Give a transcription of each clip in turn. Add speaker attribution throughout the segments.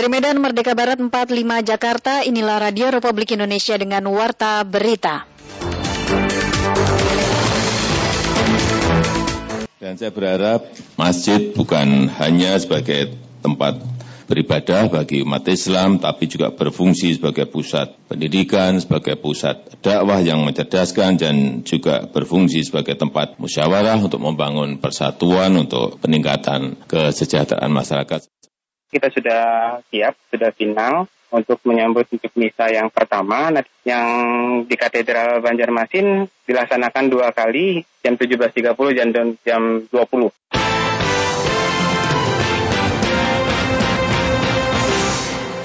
Speaker 1: Dari Medan Merdeka Barat 45 Jakarta, inilah Radio Republik Indonesia dengan Warta Berita.
Speaker 2: Dan saya berharap masjid bukan hanya sebagai tempat beribadah bagi umat Islam, tapi juga berfungsi sebagai pusat pendidikan, sebagai pusat dakwah yang mencerdaskan, dan juga berfungsi sebagai tempat musyawarah untuk membangun persatuan, untuk peningkatan kesejahteraan masyarakat
Speaker 3: kita sudah siap, sudah final untuk menyambut untuk misa yang pertama yang di Katedral Banjarmasin dilaksanakan dua kali jam 17.30 dan jam 20.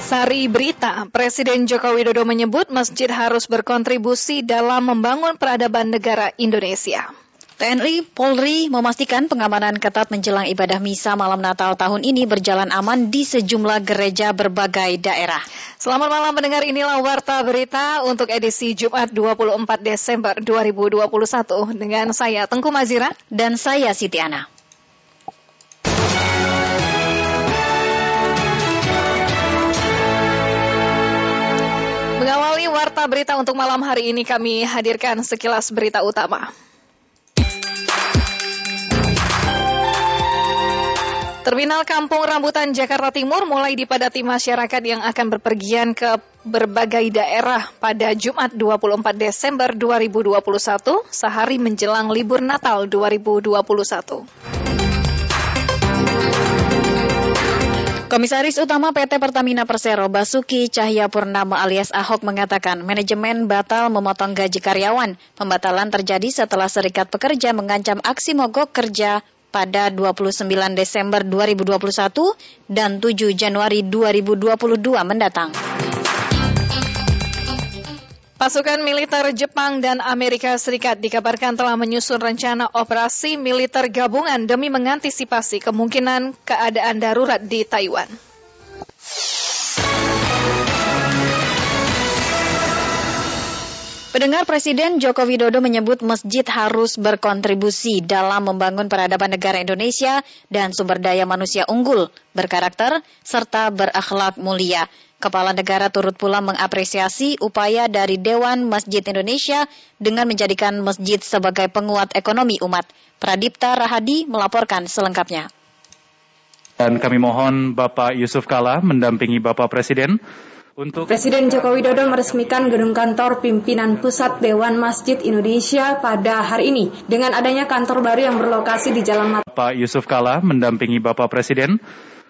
Speaker 1: Sari Berita, Presiden Joko Widodo menyebut masjid harus berkontribusi dalam membangun peradaban negara Indonesia. TNI Polri memastikan pengamanan ketat menjelang ibadah misa malam Natal tahun ini berjalan aman di sejumlah gereja berbagai daerah. Selamat malam mendengar inilah warta berita untuk edisi Jumat 24 Desember 2021 dengan saya Tengku Mazira dan saya Siti Ana. Mengawali warta berita untuk malam hari ini kami hadirkan sekilas berita utama. Terminal Kampung Rambutan Jakarta Timur mulai dipadati masyarakat yang akan berpergian ke berbagai daerah pada Jumat 24 Desember 2021, sehari menjelang libur Natal 2021. Komisaris Utama PT Pertamina Persero Basuki Cahya Purnama alias Ahok mengatakan manajemen batal memotong gaji karyawan. Pembatalan terjadi setelah serikat pekerja mengancam aksi mogok kerja pada 29 Desember 2021 dan 7 Januari 2022 mendatang. Pasukan militer Jepang dan Amerika Serikat dikabarkan telah menyusun rencana operasi militer gabungan demi mengantisipasi kemungkinan keadaan darurat di Taiwan. Pendengar Presiden Joko Widodo menyebut masjid harus berkontribusi dalam membangun peradaban negara Indonesia dan sumber daya manusia unggul, berkarakter, serta berakhlak mulia. Kepala negara turut pula mengapresiasi upaya dari Dewan Masjid Indonesia dengan menjadikan masjid sebagai penguat ekonomi umat. Pradipta Rahadi melaporkan selengkapnya.
Speaker 4: Dan kami mohon Bapak Yusuf Kala mendampingi Bapak Presiden
Speaker 5: untuk Presiden Joko Widodo meresmikan gedung kantor pimpinan Pusat Dewan Masjid Indonesia pada hari ini dengan adanya kantor baru yang berlokasi di Jalan Mat.
Speaker 4: Pak Yusuf Kala mendampingi Bapak Presiden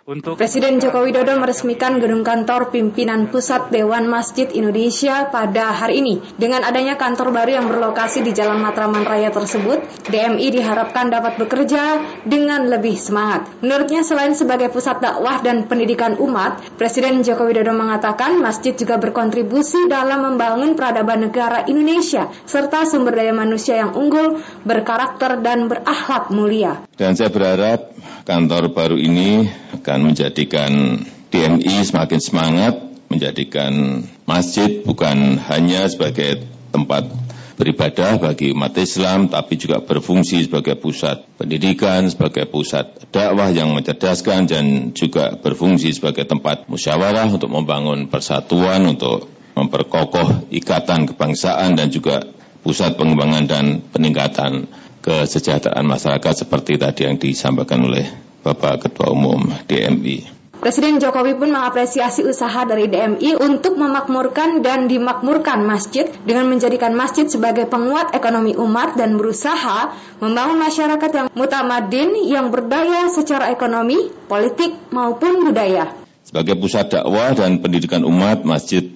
Speaker 5: untuk Presiden Joko Widodo meresmikan gedung kantor pimpinan Pusat Dewan Masjid Indonesia pada hari ini. Dengan adanya kantor baru yang berlokasi di Jalan Matraman Raya tersebut, DMI diharapkan dapat bekerja dengan lebih semangat. Menurutnya selain sebagai pusat dakwah dan pendidikan umat, Presiden Joko Widodo mengatakan masjid juga berkontribusi dalam membangun peradaban negara Indonesia serta sumber daya manusia yang unggul, berkarakter dan berakhlak mulia.
Speaker 2: Dan saya berharap kantor baru ini akan menjadikan DMI semakin semangat, menjadikan masjid bukan hanya sebagai tempat beribadah bagi umat Islam, tapi juga berfungsi sebagai pusat pendidikan, sebagai pusat dakwah yang mencerdaskan, dan juga berfungsi sebagai tempat musyawarah untuk membangun persatuan, untuk memperkokoh ikatan kebangsaan, dan juga pusat pengembangan dan peningkatan kesejahteraan masyarakat seperti tadi yang disampaikan oleh Bapak Ketua Umum DMI.
Speaker 5: Presiden Jokowi pun mengapresiasi usaha dari DMI untuk memakmurkan dan dimakmurkan masjid dengan menjadikan masjid sebagai penguat ekonomi umat dan berusaha membangun masyarakat yang mutamadin yang berdaya secara ekonomi, politik maupun budaya.
Speaker 2: Sebagai pusat dakwah dan pendidikan umat, masjid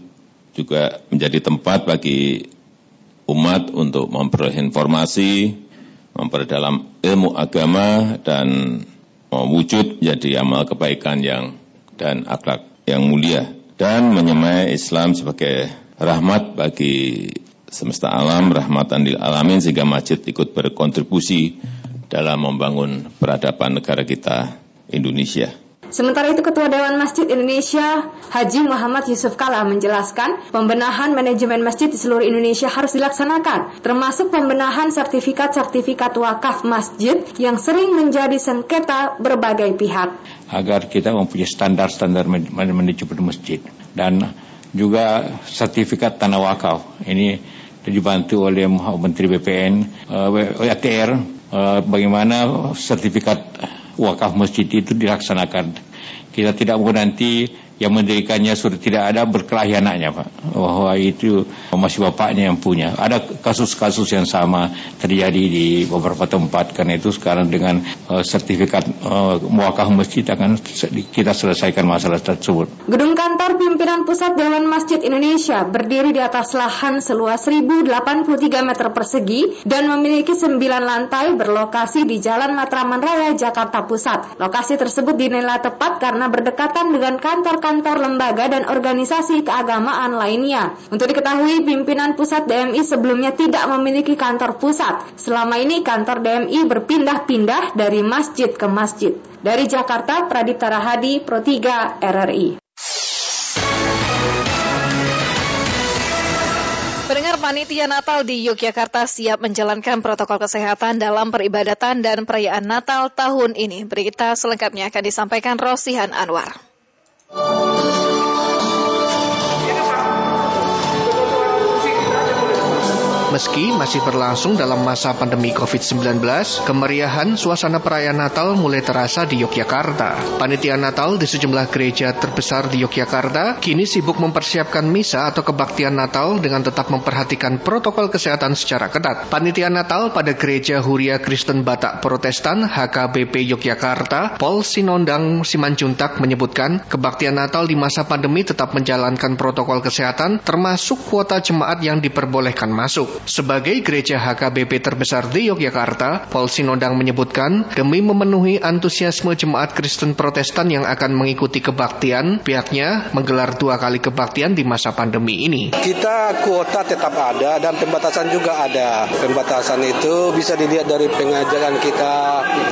Speaker 2: juga menjadi tempat bagi umat untuk memperoleh informasi, memperdalam ilmu agama dan mewujud menjadi amal kebaikan yang dan akhlak yang mulia dan menyemai Islam sebagai rahmat bagi semesta alam, rahmatan lil alamin sehingga masjid ikut berkontribusi dalam membangun peradaban negara kita Indonesia.
Speaker 5: Sementara itu Ketua Dewan Masjid Indonesia Haji Muhammad Yusuf Kala menjelaskan pembenahan manajemen masjid di seluruh Indonesia harus dilaksanakan, termasuk pembenahan sertifikat-sertifikat wakaf masjid yang sering menjadi sengketa berbagai pihak.
Speaker 6: Agar kita mempunyai standar-standar manajemen masjid dan juga sertifikat tanah wakaf. Ini dibantu oleh Menteri BPN, eh, ATR, eh, bagaimana sertifikat wakaf masjid itu dilaksanakan. Kita tidak mau nanti yang mendirikannya sudah tidak ada berkelahi anaknya Pak. Bahwa itu masih bapaknya yang punya. Ada kasus-kasus yang sama terjadi di beberapa tempat. Karena itu sekarang dengan uh, sertifikat uh, muakah masjid akan kita selesaikan masalah tersebut.
Speaker 5: Gedung kantor pimpinan pusat Dewan Masjid Indonesia berdiri di atas lahan seluas 1083 meter persegi dan memiliki 9 lantai berlokasi di Jalan Matraman Raya Jakarta Pusat. Lokasi tersebut dinilai tepat karena berdekatan dengan kantor kantor lembaga dan organisasi keagamaan lainnya. Untuk diketahui, pimpinan pusat DMI sebelumnya tidak memiliki kantor pusat. Selama ini kantor DMI berpindah-pindah dari masjid ke masjid. Dari Jakarta, Pradipta Rahadi, Pro 3 RRI.
Speaker 1: Pendengar panitia Natal di Yogyakarta siap menjalankan protokol kesehatan dalam peribadatan dan perayaan Natal tahun ini. Berita selengkapnya akan disampaikan Rosihan Anwar.
Speaker 7: Música Meski masih berlangsung dalam masa pandemi COVID-19, kemeriahan suasana perayaan Natal mulai terasa di Yogyakarta. Panitia Natal di sejumlah gereja terbesar di Yogyakarta kini sibuk mempersiapkan misa atau kebaktian Natal dengan tetap memperhatikan protokol kesehatan secara ketat. Panitia Natal pada Gereja Huria Kristen Batak Protestan HKBP Yogyakarta, Paul Sinondang Simanjuntak menyebutkan kebaktian Natal di masa pandemi tetap menjalankan protokol kesehatan termasuk kuota jemaat yang diperbolehkan masuk. Sebagai gereja HKBP terbesar di Yogyakarta, Paul Sinodang menyebutkan, demi memenuhi antusiasme jemaat Kristen Protestan yang akan mengikuti kebaktian, pihaknya menggelar dua kali kebaktian di masa pandemi ini.
Speaker 8: Kita kuota tetap ada dan pembatasan juga ada. Pembatasan itu bisa dilihat dari pengajaran kita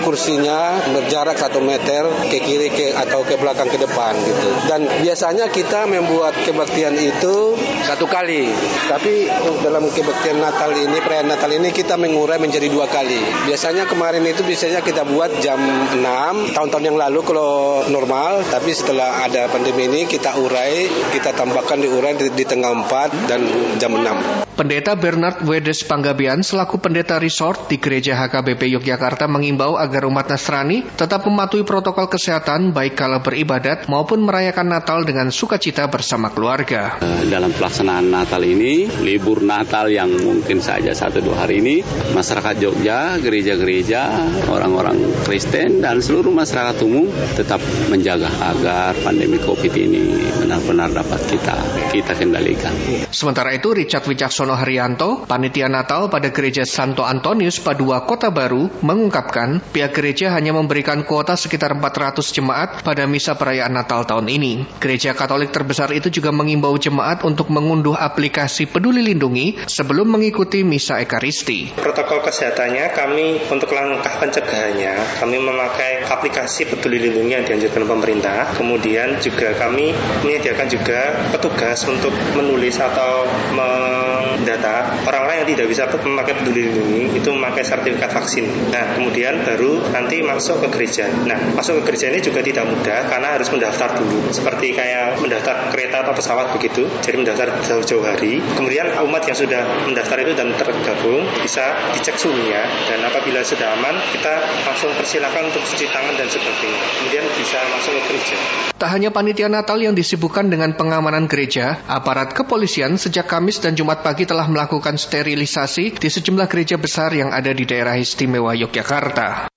Speaker 8: kursinya berjarak satu meter ke kiri ke atau ke belakang ke depan gitu. Dan biasanya kita membuat kebaktian itu satu kali, tapi dalam kebaktian Natal ini, perayaan Natal ini kita mengurai menjadi dua kali. Biasanya kemarin itu biasanya kita buat jam 6, tahun-tahun yang lalu kalau normal, tapi setelah ada pandemi ini kita urai, kita tambahkan diurai di, di tengah 4 dan jam 6.
Speaker 7: Pendeta Bernard Wedes Panggabian selaku pendeta resort di Gereja HKBP Yogyakarta mengimbau agar umat Nasrani tetap mematuhi protokol kesehatan baik kala beribadat maupun merayakan Natal dengan sukacita bersama keluarga.
Speaker 9: Dalam pelaksanaan Natal ini, libur Natal yang mungkin saja satu dua hari ini, masyarakat Jogja, gereja-gereja, orang-orang Kristen dan seluruh masyarakat umum tetap menjaga agar pandemi COVID ini benar-benar dapat kita kita kendalikan.
Speaker 7: Sementara itu Richard Wicaksono Sono Haryanto, panitia Natal pada Gereja Santo Antonius Padua Kota Baru, mengungkapkan pihak gereja hanya memberikan kuota sekitar 400 jemaat pada misa perayaan Natal tahun ini. Gereja Katolik terbesar itu juga mengimbau jemaat untuk mengunduh aplikasi Peduli Lindungi sebelum mengikuti misa Ekaristi.
Speaker 10: Protokol kesehatannya kami untuk langkah pencegahannya, kami memakai aplikasi Peduli Lindungi yang dianjurkan pemerintah. Kemudian juga kami menyediakan juga petugas untuk menulis atau data orang-orang yang tidak bisa memakai peduli lindungi itu memakai sertifikat vaksin. Nah, kemudian baru nanti masuk ke gereja. Nah, masuk ke gereja ini juga tidak mudah karena harus mendaftar dulu. Seperti kayak mendaftar kereta atau pesawat begitu. Jadi mendaftar jauh-jauh hari. Kemudian umat yang sudah mendaftar itu dan tergabung bisa dicek suhunya dan apabila sudah aman kita langsung persilakan untuk cuci tangan dan sebagainya. Kemudian bisa masuk ke gereja.
Speaker 7: Tak hanya panitia Natal yang disibukkan dengan pengamanan gereja, aparat kepolisian sejak Kamis dan Jumat pagi telah melakukan sterilisasi di sejumlah gereja besar yang ada di daerah istimewa Yogyakarta.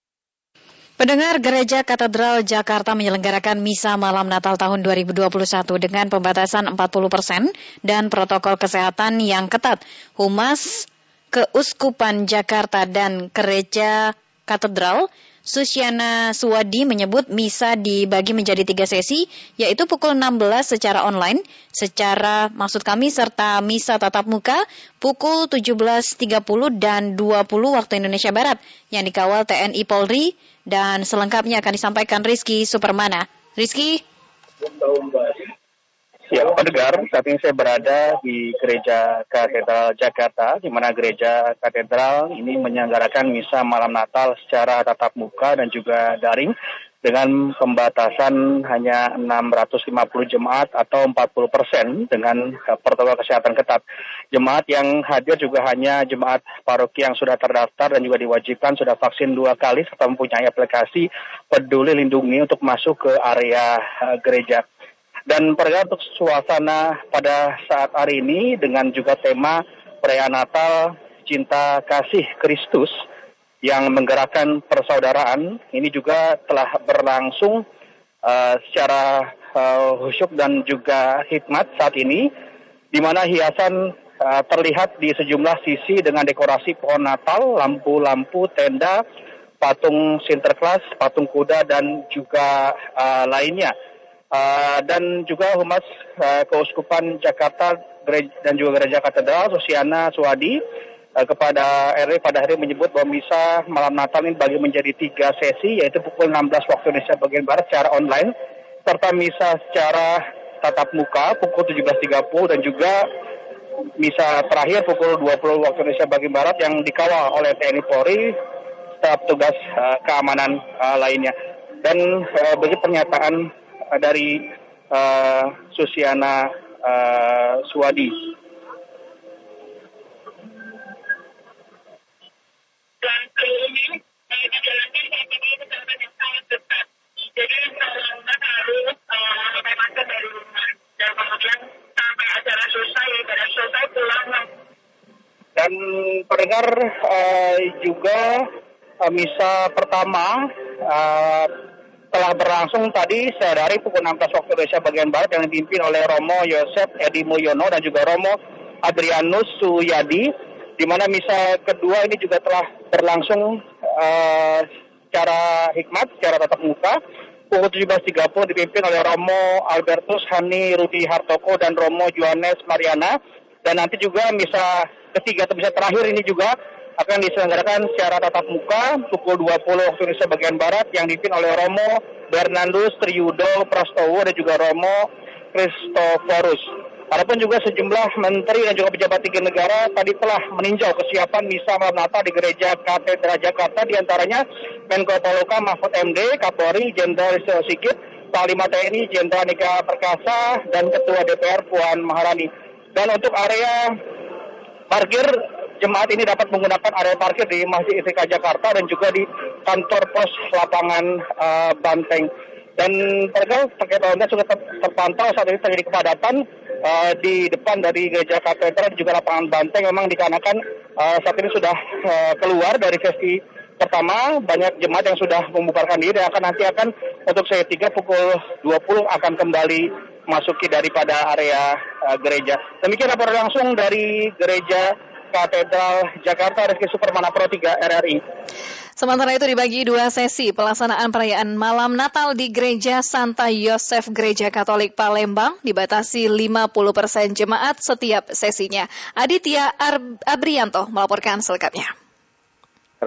Speaker 1: Pendengar Gereja Katedral Jakarta menyelenggarakan misa malam Natal tahun 2021 dengan pembatasan 40 persen dan protokol kesehatan yang ketat. Humas Keuskupan Jakarta dan Gereja Katedral Susyana Suwadi menyebut misa dibagi menjadi tiga sesi, yaitu pukul 16 secara online, secara maksud kami serta misa tatap muka pukul 17.30 dan 20 waktu Indonesia Barat, yang dikawal TNI Polri, dan selengkapnya akan disampaikan Rizky Supermana. Rizky.
Speaker 3: Ya, pendengar, saat ini saya berada di Gereja Katedral Jakarta, di mana Gereja Katedral ini menyelenggarakan misa malam Natal secara tatap muka dan juga daring dengan pembatasan hanya 650 jemaat atau 40 persen dengan protokol kesehatan ketat. Jemaat yang hadir juga hanya jemaat paroki yang sudah terdaftar dan juga diwajibkan sudah vaksin dua kali serta mempunyai aplikasi peduli lindungi untuk masuk ke area eh, gereja. Dan perkara untuk suasana pada saat hari ini dengan juga tema perayaan Natal cinta kasih Kristus yang menggerakkan persaudaraan ini juga telah berlangsung uh, secara uh, khusyuk dan juga hikmat saat ini di mana hiasan uh, terlihat di sejumlah sisi dengan dekorasi pohon Natal, lampu-lampu, tenda, patung Sinterklas, patung kuda dan juga uh, lainnya. Uh, dan juga Humas uh, Keuskupan Jakarta dan juga Gereja Katedral Sosiana Suwadi uh, kepada RW pada hari menyebut bahwa misa malam Natal ini bagi menjadi tiga sesi yaitu pukul 16 waktu Indonesia bagian Barat secara online serta misa secara tatap muka pukul 17.30 dan juga misa terakhir pukul 20 waktu Indonesia bagian Barat yang dikawal oleh TNI Polri staf tugas uh, keamanan uh, lainnya. Dan uh, bagi pernyataan dari uh, Susiana uh, Suwadi.
Speaker 11: Jadi harus memakai dari rumah dan kemudian sampai acara selesai, acara selesai pulang.
Speaker 3: Dan pendengar uh, juga uh, misa pertama uh, telah berlangsung tadi dari pukul 16 waktu Indonesia bagian Barat yang dipimpin oleh Romo Yosef Edi Mulyono dan juga Romo Adrianus Suyadi di mana misa kedua ini juga telah berlangsung uh, secara hikmat, secara tatap muka. Pukul 17.30 dipimpin oleh Romo Albertus Hani Rudi Hartoko dan Romo Johannes Mariana. Dan nanti juga misa ketiga atau misa terakhir ini juga akan diselenggarakan secara tatap muka pukul 20 waktu Indonesia bagian Barat yang dipimpin oleh Romo Bernardus Triudo Prastowo dan juga Romo Christoforus. Adapun juga sejumlah menteri dan juga pejabat tinggi negara tadi telah meninjau kesiapan misa malam Natal di Gereja Katedral Jakarta di antaranya Menko Poluka Mahfud MD, Kapolri Jenderal Listio Sigit, Panglima TNI Jenderal Nika Perkasa dan Ketua DPR Puan Maharani. Dan untuk area parkir jemaat ini dapat menggunakan area parkir di Masjid Istiqlal Jakarta dan juga di kantor pos lapangan uh, Banteng. Dan perkara terkait lalu sudah terpantau saat ini terjadi kepadatan uh, di depan dari gereja katedral juga lapangan Banteng memang dikarenakan uh, saat ini sudah uh, keluar dari sesi pertama banyak jemaat yang sudah membubarkan diri dan akan nanti akan untuk sesi tiga pukul 20 akan kembali masuki daripada area uh, gereja. Demikian laporan langsung dari gereja Katedral Jakarta Rizky Supermana Pro 3 RRI.
Speaker 1: Sementara itu dibagi dua sesi pelaksanaan perayaan malam Natal di Gereja Santa Yosef Gereja Katolik Palembang dibatasi 50% jemaat setiap sesinya. Aditya Abrianto melaporkan selengkapnya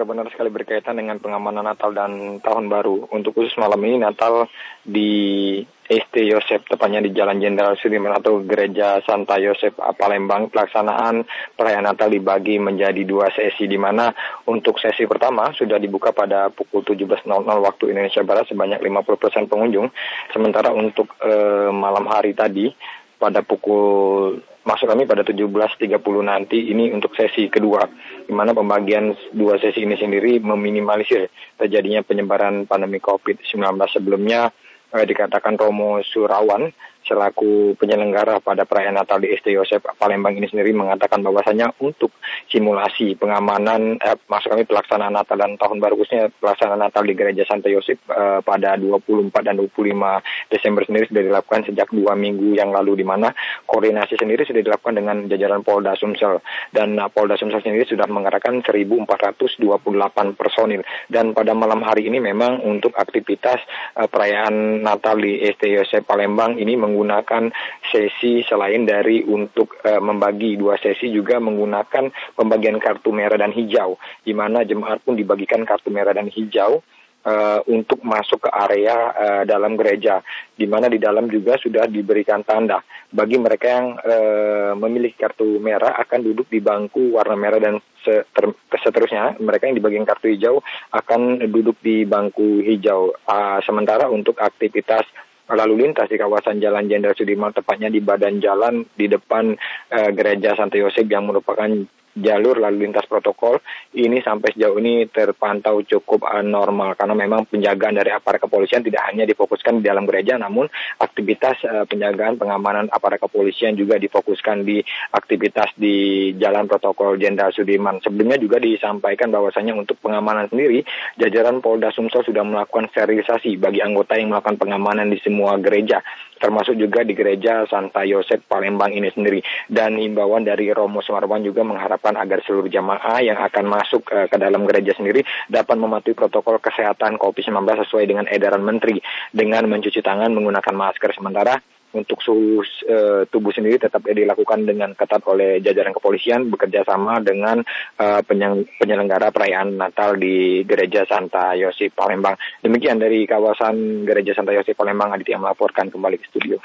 Speaker 12: benar sekali berkaitan dengan pengamanan Natal dan Tahun Baru. Untuk khusus malam ini Natal di ST Yosef, tepatnya di Jalan Jenderal Sudirman atau Gereja Santa Yosef Palembang. Pelaksanaan perayaan Natal dibagi menjadi dua sesi, di mana untuk sesi pertama sudah dibuka pada pukul 17.00 waktu Indonesia Barat sebanyak 50% pengunjung. Sementara untuk eh, malam hari tadi pada pukul masuk kami pada 17.30 nanti ini untuk sesi kedua di mana pembagian dua sesi ini sendiri meminimalisir terjadinya penyebaran pandemi COVID-19 sebelumnya dikatakan Romo Surawan selaku penyelenggara pada perayaan Natal di ST Yosef Palembang ini sendiri mengatakan bahwasanya untuk simulasi pengamanan eh, maksud kami pelaksanaan Natal dan Tahun Baru khususnya pelaksanaan Natal di Gereja Santo Yosef eh, pada 24 dan 25 Desember sendiri sudah dilakukan sejak dua minggu yang lalu di mana koordinasi sendiri sudah dilakukan dengan jajaran Polda Sumsel. Dan uh, Polda Sumsel sendiri sudah mengerahkan 1.428 personil. Dan pada malam hari ini memang untuk aktivitas uh, perayaan Natal di ST Yosef Palembang ini meng menggunakan sesi selain dari untuk uh, membagi. Dua sesi juga menggunakan pembagian kartu merah dan hijau, di mana jemaat pun dibagikan kartu merah dan hijau uh, untuk masuk ke area uh, dalam gereja, di mana di dalam juga sudah diberikan tanda. Bagi mereka yang uh, memiliki kartu merah akan duduk di bangku warna merah dan seterusnya. Mereka yang di bagian kartu hijau akan duduk di bangku hijau. Uh, sementara untuk aktivitas lalu lintas di kawasan Jalan Jenderal Sudirman tepatnya di badan jalan di depan uh, gereja Santo Yosef yang merupakan jalur lalu lintas protokol ini sampai sejauh ini terpantau cukup normal karena memang penjagaan dari aparat kepolisian tidak hanya difokuskan di dalam gereja namun aktivitas uh, penjagaan pengamanan aparat kepolisian juga difokuskan di aktivitas di jalan protokol Jenderal Sudirman. Sebelumnya juga disampaikan bahwasanya untuk pengamanan sendiri jajaran Polda Sumsel sudah melakukan sterilisasi bagi anggota yang melakukan pengamanan di semua gereja termasuk juga di gereja Santa Yosef Palembang ini sendiri. Dan imbauan dari Romo Sumarwan juga mengharap diharapkan agar seluruh jamaah yang akan masuk uh, ke dalam gereja sendiri dapat mematuhi protokol kesehatan COVID-19 sesuai dengan edaran menteri. Dengan mencuci tangan menggunakan masker sementara untuk suhu uh, tubuh sendiri tetap dilakukan dengan ketat oleh jajaran kepolisian bekerja sama dengan uh, penyelenggara perayaan Natal di Gereja Santa Yosif Palembang. Demikian dari kawasan Gereja Santa Yosif Palembang Aditya melaporkan kembali ke studio.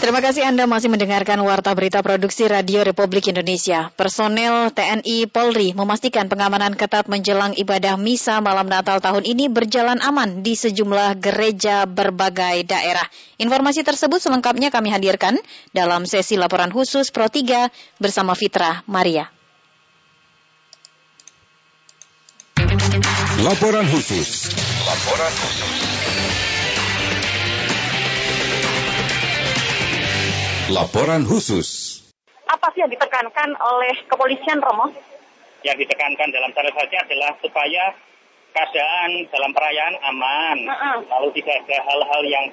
Speaker 13: Terima kasih Anda masih mendengarkan Warta Berita Produksi Radio Republik Indonesia. Personel TNI Polri memastikan pengamanan ketat menjelang ibadah misa malam Natal tahun ini berjalan aman di sejumlah gereja berbagai daerah. Informasi tersebut selengkapnya kami hadirkan dalam sesi laporan khusus Pro 3 bersama Fitra Maria.
Speaker 14: Laporan khusus. Laporan khusus. Laporan khusus.
Speaker 15: Apa sih yang ditekankan oleh kepolisian, Romo?
Speaker 16: Yang ditekankan dalam sterilisasi adalah supaya keadaan dalam perayaan aman, uh -uh. lalu tidak ada hal-hal yang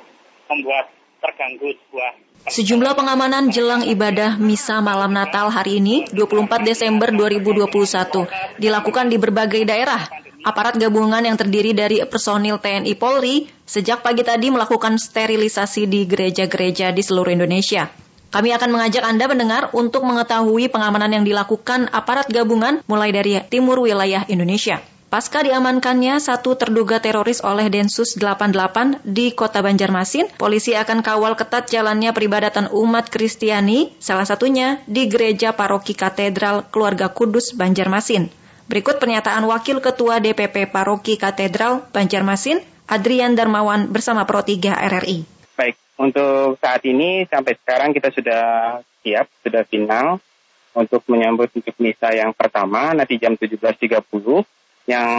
Speaker 16: membuat terganggu sebuah
Speaker 13: Sejumlah pengamanan jelang ibadah misa malam Natal hari ini, 24 Desember 2021, dilakukan di berbagai daerah. Aparat gabungan yang terdiri dari personil TNI Polri sejak pagi tadi melakukan sterilisasi di gereja-gereja di seluruh Indonesia. Kami akan mengajak Anda mendengar untuk mengetahui pengamanan yang dilakukan aparat gabungan mulai dari timur wilayah Indonesia. Pasca diamankannya satu terduga teroris oleh Densus 88 di kota Banjarmasin, polisi akan kawal ketat jalannya peribadatan umat Kristiani, salah satunya di Gereja Paroki Katedral Keluarga Kudus Banjarmasin. Berikut pernyataan Wakil Ketua DPP Paroki Katedral Banjarmasin, Adrian Darmawan bersama Pro 3 RRI.
Speaker 17: Untuk saat ini sampai sekarang kita sudah siap, sudah final untuk menyambut untuk misa yang pertama nanti jam 17.30 yang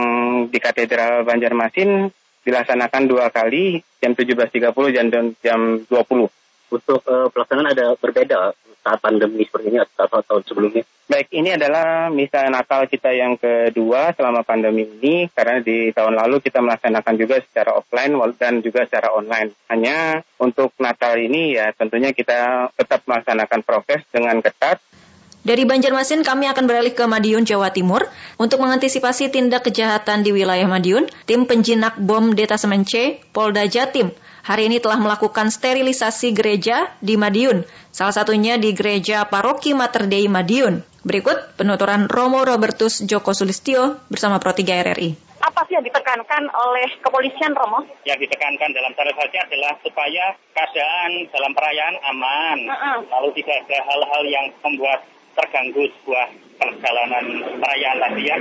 Speaker 17: di Katedral Banjarmasin dilaksanakan dua kali jam 17.30 dan jam 20.
Speaker 18: Untuk uh, pelaksanaan ada berbeda saat pandemi seperti ini atau tahun sebelumnya?
Speaker 17: Baik, ini adalah misa Natal kita yang kedua selama pandemi ini karena di tahun lalu kita melaksanakan juga secara offline dan juga secara online. Hanya untuk Natal ini ya tentunya kita tetap melaksanakan prokes dengan ketat
Speaker 13: dari Banjarmasin kami akan beralih ke Madiun, Jawa Timur. Untuk mengantisipasi tindak kejahatan di wilayah Madiun, tim penjinak bom Detasemen C, Polda Jatim, hari ini telah melakukan sterilisasi gereja di Madiun, salah satunya di Gereja Paroki Mater Dei Madiun. Berikut penuturan Romo Robertus Joko Sulistio bersama Pro 3 RRI
Speaker 15: apa sih yang ditekankan oleh kepolisian Romo?
Speaker 16: Yang ditekankan dalam sterilisasi adalah supaya keadaan dalam perayaan aman, uh -uh. lalu tidak ada hal-hal yang membuat terganggu sebuah perjalanan perayaan tadi ya.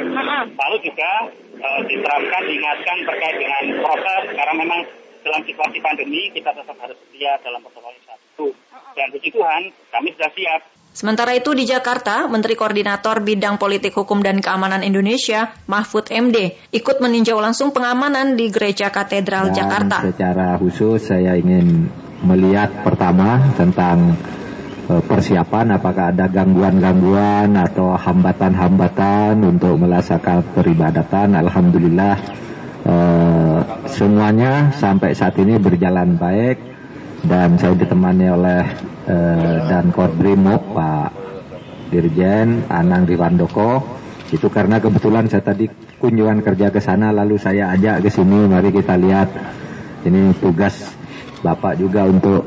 Speaker 16: Lalu juga e, diterapkan, diingatkan terkait dengan proses karena memang dalam situasi pandemi kita tetap harus setia dalam protokol itu. Dan puji Tuhan, kami sudah siap.
Speaker 13: Sementara itu di Jakarta, Menteri Koordinator Bidang Politik Hukum dan Keamanan Indonesia, Mahfud MD, ikut meninjau langsung pengamanan di Gereja Katedral dan Jakarta.
Speaker 19: Secara khusus saya ingin melihat pertama tentang Eh, persiapan apakah ada gangguan-gangguan atau hambatan-hambatan untuk melaksanakan peribadatan Alhamdulillah eh, semuanya sampai saat ini berjalan baik dan saya ditemani oleh eh, dan Korbrimop Pak Dirjen Anang Riwandoko itu karena kebetulan saya tadi kunjungan kerja ke sana lalu saya ajak ke sini. Mari kita lihat. Ini tugas Bapak juga untuk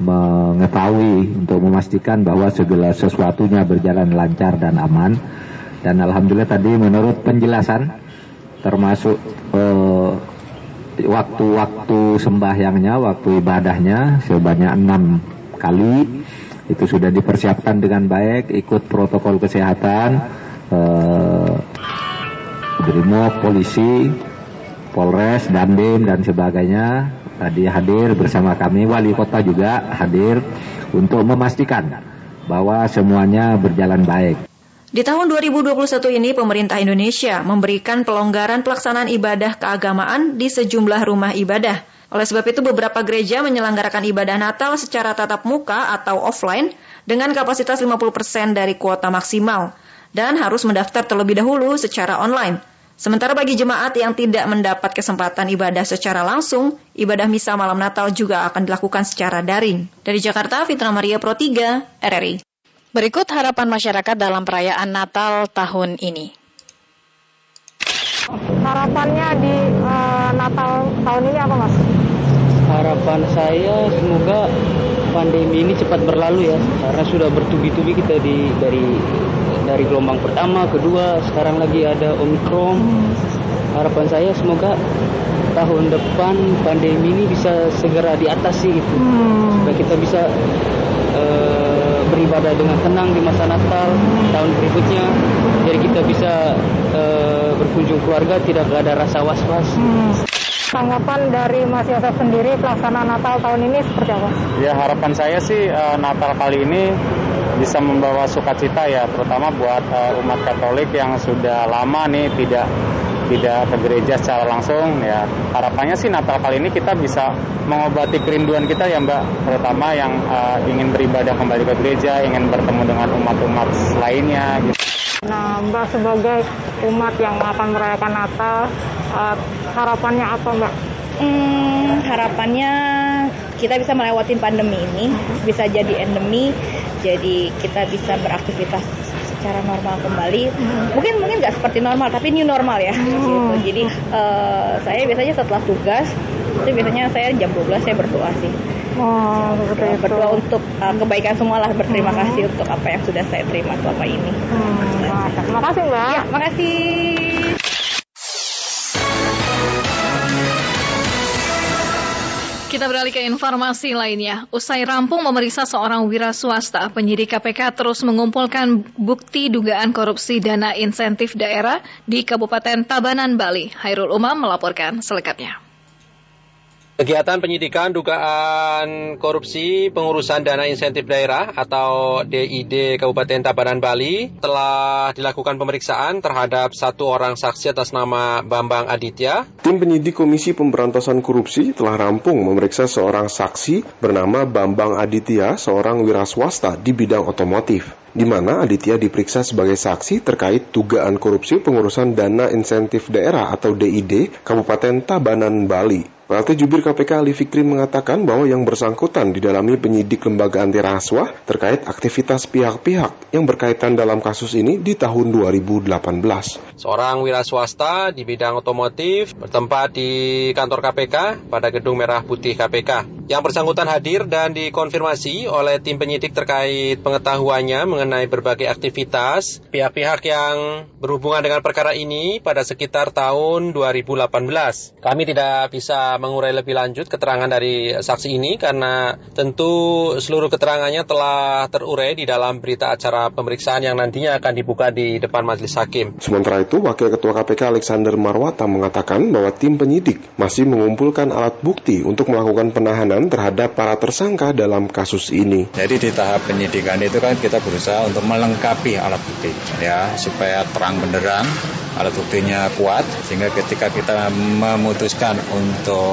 Speaker 19: mengetahui untuk memastikan bahwa segala sesuatunya berjalan lancar dan aman. Dan alhamdulillah tadi menurut penjelasan termasuk eh, waktu-waktu sembahyangnya, waktu ibadahnya sebanyak enam kali itu sudah dipersiapkan dengan baik, ikut protokol kesehatan, eh, Brimob, polisi, Polres, Dandim dan sebagainya tadi hadir bersama kami, wali kota juga hadir untuk memastikan bahwa semuanya berjalan baik.
Speaker 1: Di tahun 2021 ini, pemerintah Indonesia memberikan pelonggaran pelaksanaan ibadah keagamaan di sejumlah rumah ibadah. Oleh sebab itu, beberapa gereja menyelenggarakan ibadah Natal secara tatap muka atau offline dengan kapasitas 50% dari kuota maksimal dan harus mendaftar terlebih dahulu secara online. Sementara bagi jemaat yang tidak mendapat kesempatan ibadah secara langsung, ibadah misa malam Natal juga akan dilakukan secara daring. Dari Jakarta, Fitra Maria Pro 3, RRI. Berikut harapan masyarakat dalam perayaan Natal tahun ini.
Speaker 15: Harapannya di uh, Natal tahun ini apa, Mas?
Speaker 20: Harapan saya semoga pandemi ini cepat berlalu ya, karena sudah bertubi-tubi kita di dari dari gelombang pertama, kedua, sekarang lagi ada Omikron. Harapan saya semoga tahun depan pandemi ini bisa segera diatasi gitu, hmm. supaya kita bisa uh, beribadah dengan tenang di masa Natal tahun berikutnya. Jadi kita bisa uh, berkunjung keluarga tidak ada rasa was-was. Hmm.
Speaker 15: Tanggapan dari Mas Yosef sendiri pelaksanaan Natal tahun ini seperti apa?
Speaker 21: Ya harapan saya sih uh, Natal kali ini bisa membawa sukacita ya, terutama buat uh, umat Katolik yang sudah lama nih tidak tidak ke gereja secara langsung ya harapannya sih Natal kali ini kita bisa mengobati kerinduan kita ya Mbak terutama yang uh, ingin beribadah kembali ke gereja ingin bertemu dengan umat-umat lainnya gitu.
Speaker 15: Nah Mbak sebagai umat yang akan merayakan Natal uh, harapannya apa Mbak?
Speaker 22: Hmm, harapannya kita bisa melewati pandemi ini, bisa jadi endemi, jadi kita bisa beraktivitas secara normal kembali. Hmm. Mungkin mungkin nggak seperti normal, tapi new normal ya. Hmm. Gitu. Jadi uh, saya biasanya setelah tugas itu biasanya saya jam 12 saya berdoa sih. Oh, itu. Berdoa untuk uh, kebaikan semua lah. Berterima hmm. kasih untuk apa yang sudah saya terima selama ini.
Speaker 15: Hmm. Terima kasih Mbak.
Speaker 22: Ya, makasih.
Speaker 1: Kita beralih ke informasi lainnya. Usai rampung memeriksa seorang wira swasta, penyidik KPK terus mengumpulkan bukti dugaan korupsi dana insentif daerah di Kabupaten Tabanan, Bali. Hairul Umam melaporkan selengkapnya.
Speaker 23: Kegiatan penyidikan dugaan korupsi pengurusan dana insentif daerah atau DID Kabupaten Tabanan Bali telah dilakukan pemeriksaan terhadap satu orang saksi atas nama Bambang Aditya.
Speaker 24: Tim penyidik Komisi Pemberantasan Korupsi telah rampung memeriksa seorang saksi bernama Bambang Aditya, seorang wira swasta di bidang otomotif di mana Aditya diperiksa sebagai saksi terkait dugaan korupsi pengurusan dana insentif daerah atau DID Kabupaten Tabanan, Bali. PLT Jubir KPK Ali Fikri mengatakan bahwa yang bersangkutan didalami penyidik lembaga anti rasuah terkait aktivitas pihak-pihak yang berkaitan dalam kasus ini di tahun 2018.
Speaker 23: Seorang wira swasta di bidang otomotif bertempat di kantor KPK pada Gedung Merah Putih KPK. Yang bersangkutan hadir dan dikonfirmasi oleh tim penyidik terkait pengetahuannya mengenai berbagai aktivitas pihak-pihak yang berhubungan dengan perkara ini pada sekitar tahun 2018. Kami tidak bisa mengurai lebih lanjut keterangan dari saksi ini karena tentu seluruh keterangannya telah terurai di dalam berita acara pemeriksaan yang nantinya akan dibuka di depan majelis hakim.
Speaker 24: Sementara itu, Wakil Ketua KPK Alexander Marwata mengatakan bahwa tim penyidik masih mengumpulkan alat bukti untuk melakukan penahanan terhadap para tersangka dalam kasus ini.
Speaker 6: Jadi di tahap penyidikan itu kan kita berusaha untuk melengkapi alat bukti ya supaya terang benderang alat buktinya kuat sehingga ketika kita memutuskan untuk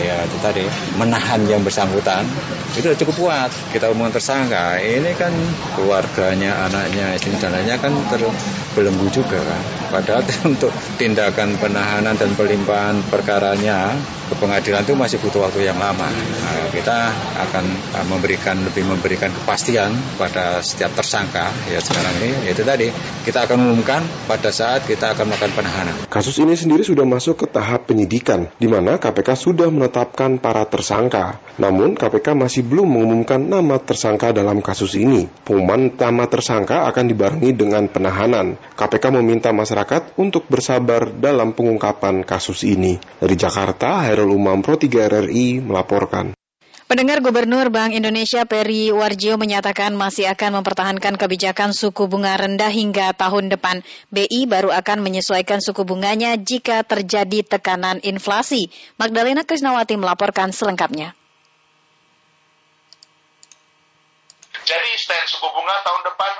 Speaker 6: ya itu tadi menahan yang bersangkutan itu sudah cukup kuat. Kita umumkan tersangka ini kan keluarganya anaknya istri dan lainnya kan terbelenggu juga kan. Padahal untuk tindakan penahanan dan pelimpahan perkaranya ke pengadilan itu masih butuh waktu yang lama. Nah, kita akan uh, memberikan lebih memberikan kepastian pada setiap tersangka ya sekarang ini yaitu tadi kita akan umumkan pada saat kita akan melakukan penahanan.
Speaker 24: Kasus ini sendiri sudah masuk ke tahap penyidikan di mana KPK sudah menetapkan para tersangka. Namun KPK masih belum mengumumkan nama tersangka dalam kasus ini. Pengumuman nama tersangka akan dibarengi dengan penahanan. KPK meminta masyarakat untuk bersabar dalam pengungkapan kasus ini. Dari Jakarta, Hairul Umam Pro 3 RRI melaporkan.
Speaker 1: Pendengar Gubernur Bank Indonesia Peri Warjio menyatakan masih akan mempertahankan kebijakan suku bunga rendah hingga tahun depan. BI baru akan menyesuaikan suku bunganya jika terjadi tekanan inflasi. Magdalena Krisnawati melaporkan selengkapnya.
Speaker 25: Jadi stand suku bunga tahun depan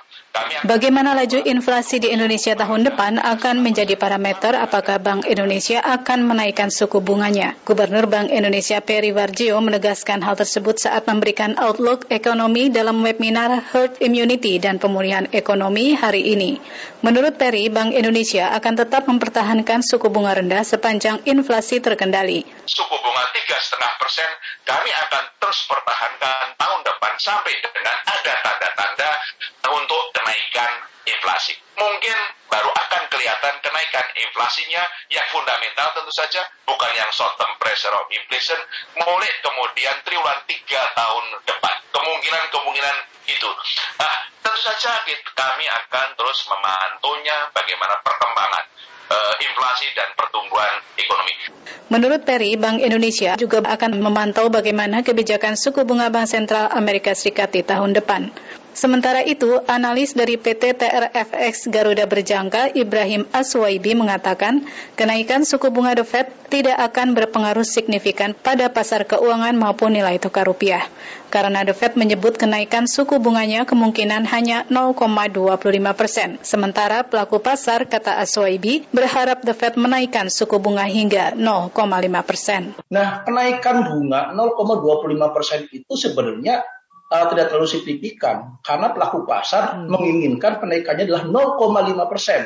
Speaker 26: Bagaimana laju inflasi di Indonesia tahun depan akan menjadi parameter apakah Bank Indonesia akan menaikkan suku bunganya. Gubernur Bank Indonesia Peri Warjio menegaskan hal tersebut saat memberikan outlook ekonomi dalam webinar Herd Immunity dan Pemulihan Ekonomi hari ini. Menurut Peri, Bank Indonesia akan tetap mempertahankan suku bunga rendah sepanjang inflasi terkendali.
Speaker 25: Suku bunga 3,5 persen kami akan terus pertahankan tahun depan sampai dengan ada tanda-tanda untuk kenaikan inflasi. Mungkin baru akan kelihatan kenaikan inflasinya yang fundamental tentu saja, bukan yang short term pressure of inflation, mulai kemudian triwulan tiga tahun depan. Kemungkinan-kemungkinan itu. Nah, tentu saja kami akan terus memantaunya bagaimana perkembangan uh, inflasi dan pertumbuhan ekonomi.
Speaker 26: Menurut Perry, Bank Indonesia juga akan memantau bagaimana kebijakan suku bunga Bank Sentral Amerika Serikat di tahun depan. Sementara itu, analis dari PT TRFX Garuda Berjangka Ibrahim Aswaibi mengatakan kenaikan suku bunga The Fed tidak akan berpengaruh signifikan pada pasar keuangan maupun nilai tukar rupiah. Karena The Fed menyebut kenaikan suku bunganya kemungkinan hanya 0,25 persen. Sementara pelaku pasar, kata Aswaibi, berharap The Fed menaikkan suku bunga hingga 0,5 persen.
Speaker 27: Nah, kenaikan bunga 0,25 persen itu sebenarnya uh, tidak terlalu signifikan karena pelaku pasar hmm. menginginkan kenaikannya adalah 0,5 persen.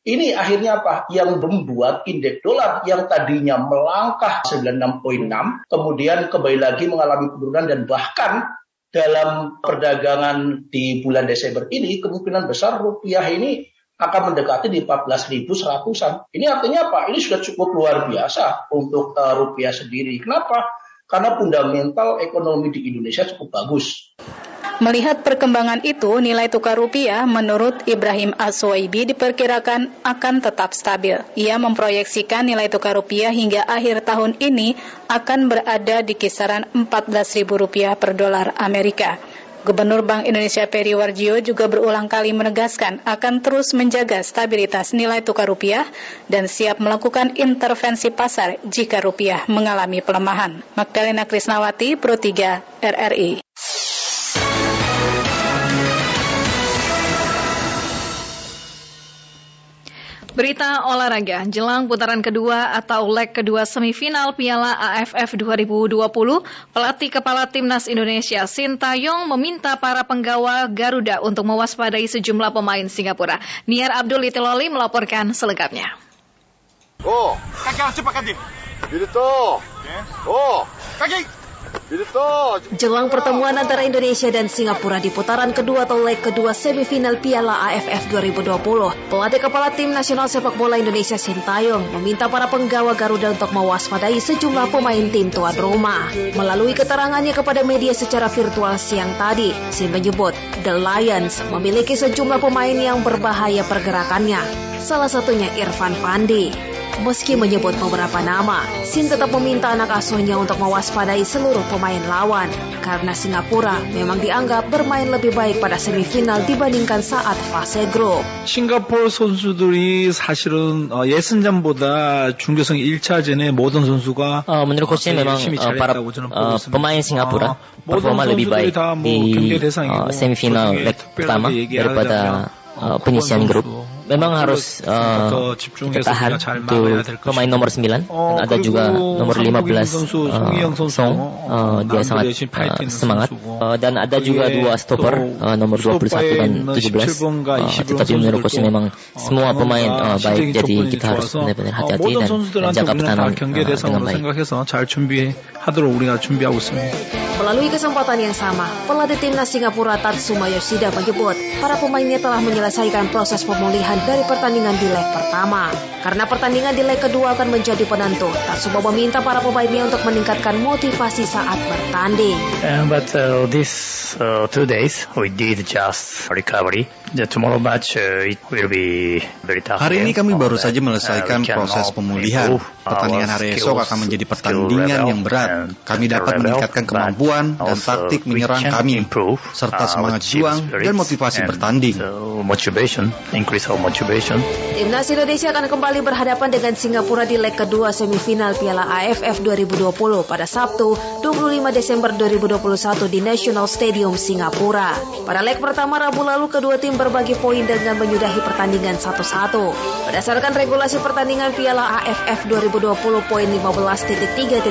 Speaker 27: Ini akhirnya apa? Yang membuat indeks dolar yang tadinya melangkah 96.6 kemudian kembali lagi mengalami penurunan dan bahkan dalam perdagangan di bulan Desember ini kemungkinan besar rupiah ini akan mendekati di 14.100-an. Ini artinya apa? Ini sudah cukup luar biasa untuk uh, rupiah sendiri. Kenapa? Karena fundamental ekonomi di Indonesia cukup bagus.
Speaker 26: Melihat perkembangan itu, nilai tukar rupiah menurut Ibrahim Aswaibi diperkirakan akan tetap stabil. Ia memproyeksikan nilai tukar rupiah hingga akhir tahun ini akan berada di kisaran Rp14.000 per dolar Amerika. Gubernur Bank Indonesia Peri Warjio juga berulang kali menegaskan akan terus menjaga stabilitas nilai tukar rupiah dan siap melakukan intervensi pasar jika rupiah mengalami pelemahan. Magdalena Krisnawati, Pro 3, RRI.
Speaker 1: Berita olahraga, jelang putaran kedua atau leg kedua semifinal Piala AFF 2020, pelatih kepala timnas Indonesia Sintayong meminta para penggawa Garuda untuk mewaspadai sejumlah pemain Singapura. Niar Abdul Itiloli melaporkan selengkapnya.
Speaker 28: Oh, kaki cepat kaki. Gitu. Oh, kaki.
Speaker 29: Jelang pertemuan antara Indonesia dan Singapura di putaran kedua atau leg kedua semifinal Piala AFF 2020, pelatih kepala tim nasional sepak bola Indonesia Sintayong meminta para penggawa Garuda untuk mewaspadai sejumlah pemain tim tuan rumah. Melalui keterangannya kepada media secara virtual siang tadi, Sin menyebut The Lions memiliki sejumlah pemain yang berbahaya pergerakannya. Salah satunya Irfan Pandi. Meski menyebut beberapa nama, Sin tetap meminta anak asuhnya untuk mewaspadai seluruh pemain lawan karena Singapura memang dianggap bermain lebih baik pada semifinal dibandingkan saat fase grup.
Speaker 30: 싱가포르 선수들이 사실은 예선전보다 중교성 1차전에 모든 선수가
Speaker 31: 어, menurut memang uh, para uh, pemain Singapura performa lebih baik di uh, semifinal leg pertama daripada uh, penyisian grup memang harus uh, kita tahan untuk pemain nomor 9 dan ada juga nomor 15 uh, Song. Uh, dia sangat uh, semangat. Uh, dan ada juga dua stopper uh, nomor 21 dan 17 uh, tetapi menurut coach memang semua pemain uh, baik jadi kita harus benar-benar hati-hati dan, dan jaga pertahanan uh, dengan baik.
Speaker 29: Melalui kesempatan yang sama, pelatih timnas Singapura Tatsuma Yoshida menyebut para pemainnya telah menyelesaikan proses pemulihan dari pertandingan di leg pertama. Karena pertandingan di leg kedua akan menjadi penentu, Tatsubo meminta para pemainnya untuk meningkatkan motivasi saat bertanding.
Speaker 32: Uh, but uh, this uh, two days we did just recovery. The tomorrow match uh, it will be very tough.
Speaker 33: Hari ini kami baru saja menyelesaikan uh, proses pemulihan. Pertandingan hari esok akan menjadi pertandingan yang berat. Kami dapat meningkatkan kemampuan dan taktik menyerang kami, serta semangat juang dan motivasi bertanding.
Speaker 32: Motivation, increase our motivation.
Speaker 29: Timnas Indonesia akan kembali kembali berhadapan dengan Singapura di leg kedua semifinal Piala AFF 2020 pada Sabtu 25 Desember 2021 di National Stadium Singapura. Pada leg pertama Rabu lalu kedua tim berbagi poin dengan menyudahi pertandingan 1-1. Berdasarkan regulasi pertandingan Piala AFF 2020 poin 15.3.1,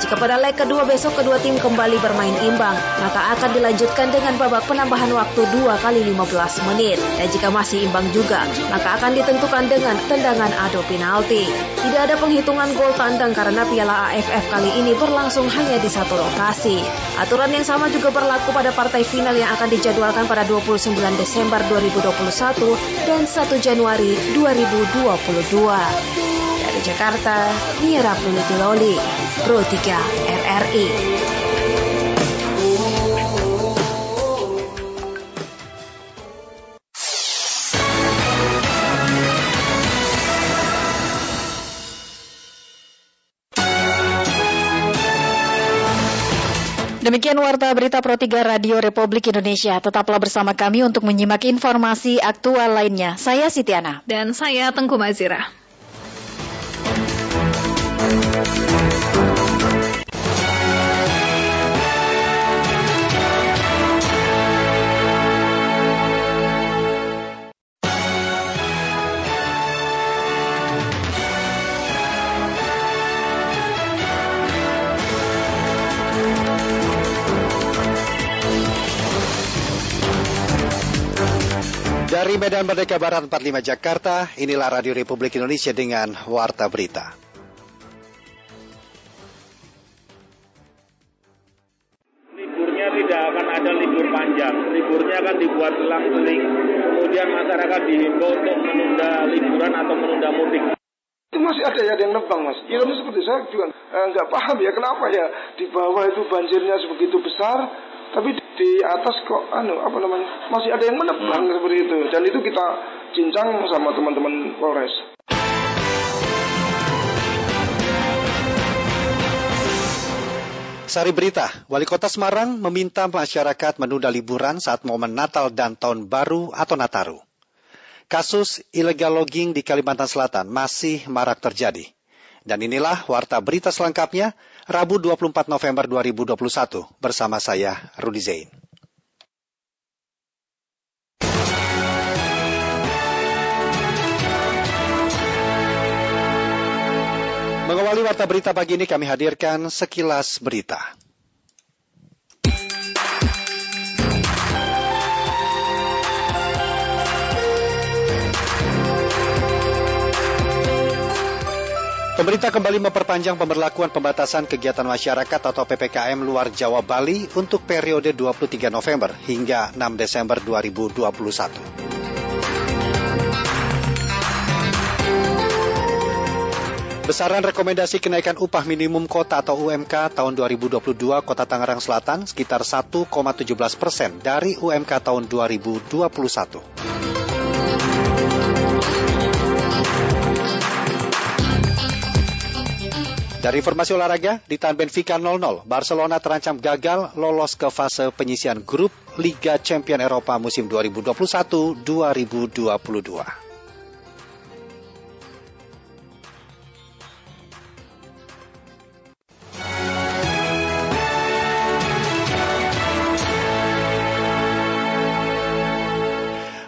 Speaker 29: jika pada leg kedua besok kedua tim kembali bermain imbang, maka akan dilanjutkan dengan babak penambahan waktu 2 kali 15 menit. Dan jika masih imbang juga, maka akan ditentukan dengan tendangan adu penalti. Tidak ada penghitungan gol tandang karena Piala AFF kali ini berlangsung hanya di satu lokasi. Aturan yang sama juga berlaku pada partai final yang akan dijadwalkan pada 29 Desember 2021 dan 1 Januari 2022. Dari Jakarta, Mira Loli, Pro 3 RRI.
Speaker 1: Demikian warta berita Pro 3 Radio Republik Indonesia. Tetaplah bersama kami untuk menyimak informasi aktual lainnya. Saya Sitiana.
Speaker 34: Dan saya Tengku Mazira.
Speaker 35: Dari Medan Merdeka Barat 45 Jakarta, inilah Radio Republik Indonesia dengan Warta Berita.
Speaker 36: Liburnya tidak akan ada libur panjang, liburnya akan dibuat selang-seling. Kemudian masyarakat dihimbau untuk menunda liburan atau menunda mudik.
Speaker 37: Itu masih ada ya yang nebang mas. Ironis seperti saya juga eh, nggak paham ya kenapa ya di bawah itu banjirnya sebegitu besar, tapi di atas kok anu apa namanya masih ada yang menebang hmm. seperti itu dan itu kita cincang sama teman-teman Polres.
Speaker 35: Sari berita, Wali Kota Semarang meminta masyarakat menunda liburan saat momen Natal dan Tahun Baru atau Nataru. Kasus illegal logging di Kalimantan Selatan masih marak terjadi. Dan inilah warta berita selengkapnya Rabu 24 November 2021 bersama saya Rudi Zain. Mengawali warta berita pagi ini kami hadirkan sekilas berita. Pemerintah kembali memperpanjang pemberlakuan pembatasan kegiatan masyarakat atau PPKM luar Jawa Bali untuk periode 23 November hingga 6 Desember 2021. Besaran rekomendasi kenaikan upah minimum kota atau UMK tahun 2022 Kota Tangerang Selatan sekitar 1,17 persen dari UMK tahun 2021. Dari informasi olahraga, di tahun Benfica 0-0, Barcelona terancam gagal lolos ke fase penyisian grup Liga Champion Eropa musim 2021-2022.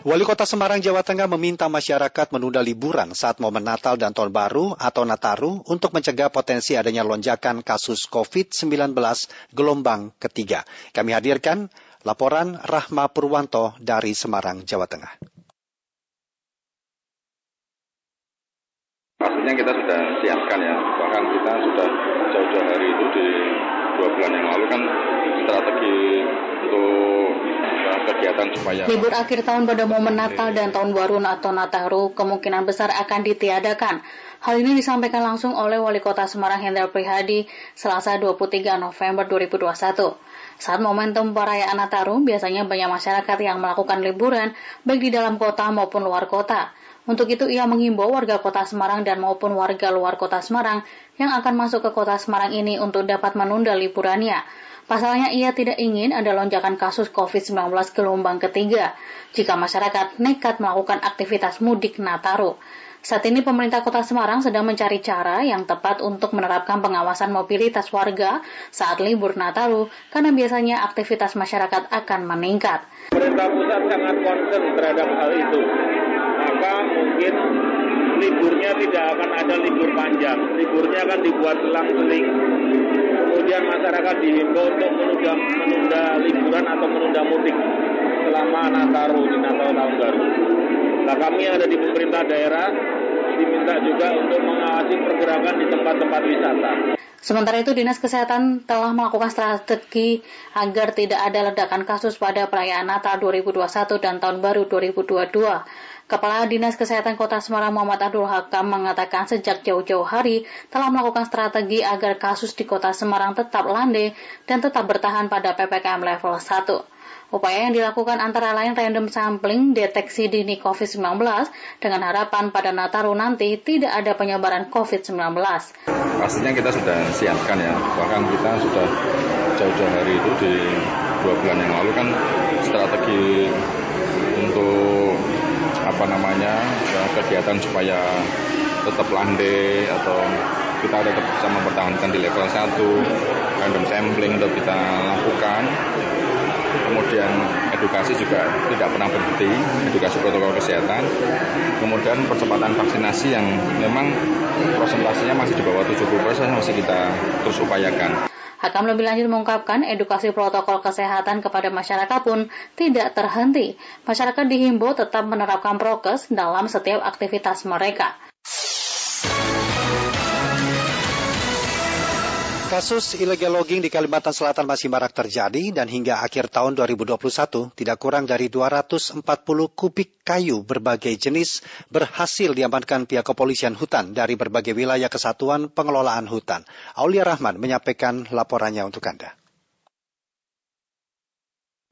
Speaker 35: Wali Kota Semarang, Jawa Tengah meminta masyarakat menunda liburan saat momen Natal dan Tahun Baru atau Nataru untuk mencegah potensi adanya lonjakan kasus COVID-19 gelombang ketiga. Kami hadirkan laporan Rahma Purwanto dari Semarang, Jawa Tengah.
Speaker 38: Pastinya kita sudah siapkan ya, bahkan kita sudah jauh-jauh hari itu di
Speaker 39: dua bulan yang lalu kan strategi untuk kegiatan supaya
Speaker 31: libur akhir tahun pada momen Natal dan Tahun Baru atau Nataru kemungkinan besar akan ditiadakan. Hal ini disampaikan langsung oleh Wali Kota Semarang Hendra Prihadi Selasa 23 November 2021. Saat momentum perayaan Nataru, biasanya banyak masyarakat yang melakukan liburan baik di dalam kota maupun luar kota. Untuk itu ia menghimbau warga kota Semarang dan maupun warga luar kota Semarang yang akan masuk ke kota Semarang ini untuk dapat menunda liburannya. Pasalnya ia tidak ingin ada lonjakan kasus COVID-19 gelombang ketiga jika masyarakat nekat melakukan aktivitas mudik Nataru. Saat ini pemerintah kota Semarang sedang mencari cara yang tepat untuk menerapkan pengawasan mobilitas warga saat libur Nataru karena biasanya aktivitas masyarakat akan meningkat.
Speaker 36: Pemerintah pusat sangat concern terhadap hal itu maka mungkin liburnya tidak akan ada libur panjang. Liburnya akan dibuat selang-seling. Kemudian masyarakat dihimbau untuk menunda, menunda liburan atau menunda mudik selama Nataru di Natal tahun baru. Nah kami yang ada di pemerintah daerah diminta juga untuk mengawasi pergerakan di tempat-tempat wisata.
Speaker 31: Sementara itu, Dinas Kesehatan telah melakukan strategi agar tidak ada ledakan kasus pada perayaan Natal 2021 dan Tahun Baru 2022. Kepala Dinas Kesehatan Kota Semarang Muhammad Abdul Hakam mengatakan sejak jauh-jauh hari telah melakukan strategi agar kasus di Kota Semarang tetap landai dan tetap bertahan pada PPKM level 1. Upaya yang dilakukan antara lain random sampling deteksi dini COVID-19 dengan harapan pada Nataru nanti tidak ada penyebaran COVID-19.
Speaker 39: Pastinya kita sudah siapkan ya, bahkan kita sudah jauh-jauh hari itu di dua bulan yang lalu kan strategi untuk apa namanya ya, kegiatan supaya tetap landai atau kita tetap bisa mempertahankan di level 1 random sampling untuk kita lakukan. Kemudian edukasi juga tidak pernah berhenti edukasi protokol kesehatan. Kemudian percepatan vaksinasi yang memang prosentasenya masih di bawah 70% masih kita terus upayakan
Speaker 31: Hakam lebih lanjut mengungkapkan edukasi protokol kesehatan kepada masyarakat pun tidak terhenti. Masyarakat dihimbau tetap menerapkan prokes dalam setiap aktivitas mereka.
Speaker 35: Kasus illegal logging di Kalimantan Selatan masih marak terjadi dan hingga akhir tahun 2021 tidak kurang dari 240 kubik kayu berbagai jenis berhasil diamankan pihak kepolisian hutan dari berbagai wilayah kesatuan pengelolaan hutan. Aulia Rahman menyampaikan laporannya untuk Anda.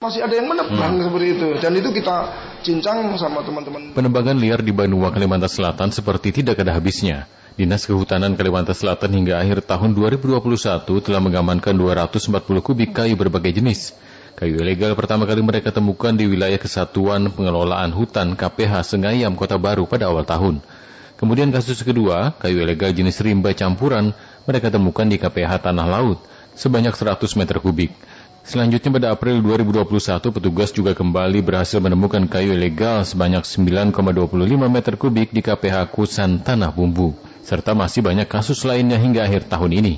Speaker 24: Masih ada yang menebang hmm. seperti itu dan itu kita cincang sama teman-teman.
Speaker 38: Penebangan liar di Banua, Kalimantan Selatan seperti tidak ada habisnya. Dinas Kehutanan Kalimantan Selatan hingga akhir tahun 2021 telah mengamankan 240 kubik kayu berbagai jenis. Kayu ilegal pertama kali mereka temukan di wilayah Kesatuan Pengelolaan Hutan KPH Sengayam Kota Baru pada awal tahun. Kemudian kasus kedua, kayu ilegal jenis rimba campuran mereka temukan di KPH Tanah Laut sebanyak 100 meter kubik. Selanjutnya pada April 2021, petugas juga kembali berhasil menemukan kayu ilegal sebanyak 9,25 meter kubik di KPH Kusan Tanah Bumbu, serta masih banyak kasus lainnya hingga akhir tahun ini.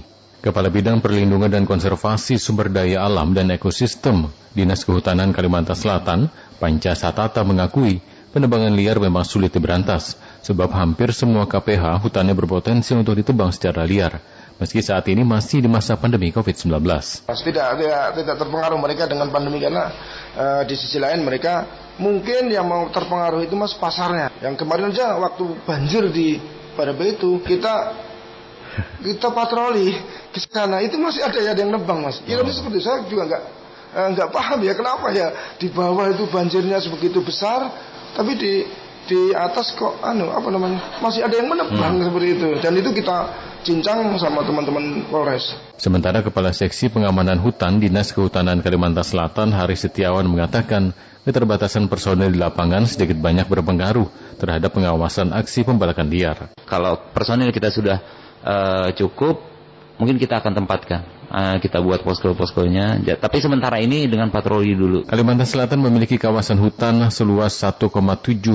Speaker 38: Kepala Bidang Perlindungan dan Konservasi Sumber Daya Alam dan Ekosistem Dinas Kehutanan Kalimantan Selatan, Panca Satata mengakui penebangan liar memang sulit diberantas, sebab hampir semua KPH hutannya berpotensi untuk ditebang secara liar meski saat ini masih di masa pandemi COVID-19.
Speaker 24: Tidak, tidak, tidak terpengaruh mereka dengan pandemi karena uh, di sisi lain mereka mungkin yang mau terpengaruh itu mas pasarnya. Yang kemarin aja waktu banjir di pada itu kita kita patroli ke sana itu masih ada ya yang nebang mas. Ironis oh. seperti saya juga nggak eh, nggak paham ya kenapa ya di bawah itu banjirnya sebegitu besar tapi di di atas kok anu apa namanya masih ada yang menebang hmm. seperti itu dan itu kita cincang sama teman-teman Polres.
Speaker 38: Sementara Kepala Seksi Pengamanan Hutan Dinas Kehutanan Kalimantan Selatan Hari Setiawan mengatakan keterbatasan personel di lapangan sedikit banyak berpengaruh terhadap pengawasan aksi pembalakan liar.
Speaker 40: Kalau personel kita sudah uh, cukup, mungkin kita akan tempatkan. Uh, kita buat posko-poskonya. Tapi sementara ini dengan patroli dulu.
Speaker 38: Kalimantan Selatan memiliki kawasan hutan seluas 1,7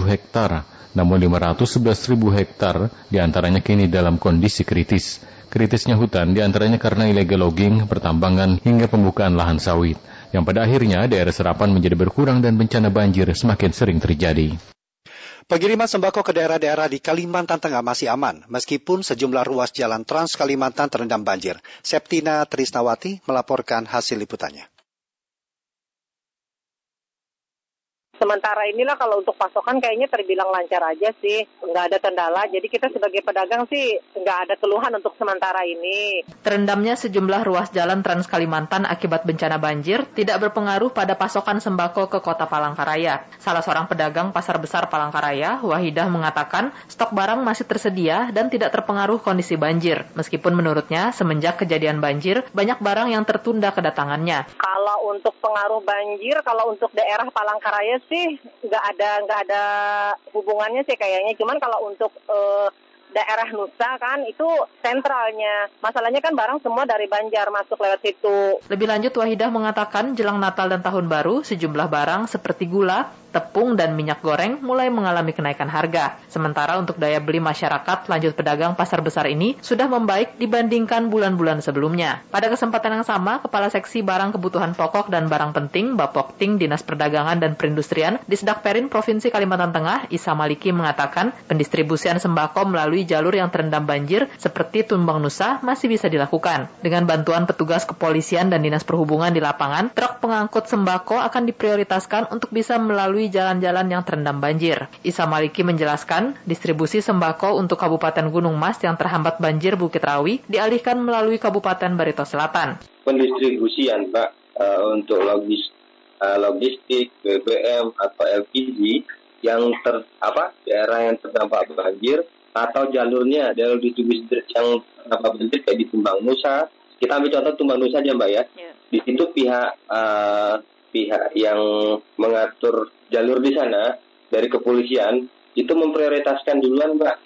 Speaker 38: hektar namun 511 ribu hektar di antaranya kini dalam kondisi kritis. Kritisnya hutan di antaranya karena illegal logging, pertambangan, hingga pembukaan lahan sawit, yang pada akhirnya daerah serapan menjadi berkurang dan bencana banjir semakin sering terjadi.
Speaker 35: Pengiriman sembako ke daerah-daerah di Kalimantan Tengah masih aman, meskipun sejumlah ruas jalan Trans Kalimantan terendam banjir. Septina Trisnawati melaporkan hasil liputannya.
Speaker 23: Sementara inilah kalau untuk pasokan kayaknya terbilang lancar aja sih, nggak ada kendala. Jadi kita sebagai pedagang sih nggak ada keluhan untuk sementara ini.
Speaker 41: Terendamnya sejumlah ruas jalan Trans Kalimantan akibat bencana banjir tidak berpengaruh pada pasokan sembako ke kota Palangkaraya. Salah seorang pedagang pasar besar Palangkaraya, Wahidah mengatakan stok barang masih tersedia dan tidak terpengaruh kondisi banjir. Meskipun menurutnya semenjak kejadian banjir banyak barang yang tertunda kedatangannya.
Speaker 23: Kalau untuk pengaruh banjir, kalau untuk daerah Palangkaraya sih nggak ada nggak ada hubungannya sih kayaknya. Cuman kalau untuk uh, daerah Nusa kan itu sentralnya. Masalahnya kan barang semua dari Banjar masuk lewat situ.
Speaker 41: Lebih lanjut Wahidah mengatakan jelang Natal dan Tahun Baru sejumlah barang seperti gula, tepung, dan minyak goreng mulai mengalami kenaikan harga. Sementara untuk daya beli masyarakat, lanjut pedagang pasar besar ini sudah membaik dibandingkan bulan-bulan sebelumnya. Pada kesempatan yang sama, Kepala Seksi Barang Kebutuhan Pokok dan Barang Penting Bapokting Dinas Perdagangan dan Perindustrian di Sedak Perin Provinsi Kalimantan Tengah, Isa Maliki mengatakan pendistribusian sembako melalui jalur yang terendam banjir seperti Tumbang Nusa masih bisa dilakukan. Dengan bantuan petugas kepolisian dan Dinas Perhubungan di lapangan, truk pengangkut sembako akan diprioritaskan untuk bisa melalui melalui jalan-jalan yang terendam banjir. Isa Maliki menjelaskan, distribusi sembako untuk Kabupaten Gunung Mas yang terhambat banjir Bukit Rawi dialihkan melalui Kabupaten Barito Selatan.
Speaker 24: Pendistribusian, Pak, uh, untuk logis, uh, logistik, BBM atau LPG yang ter apa daerah yang terdampak banjir atau jalurnya jalur distribusi yang terdampak banjir kayak di Tumbang Nusa. Kita ambil contoh Tumbang Nusa aja, Mbak ya. Yeah. Di situ pihak uh, pihak yang mengatur jalur di sana dari kepolisian itu memprioritaskan duluan mbak.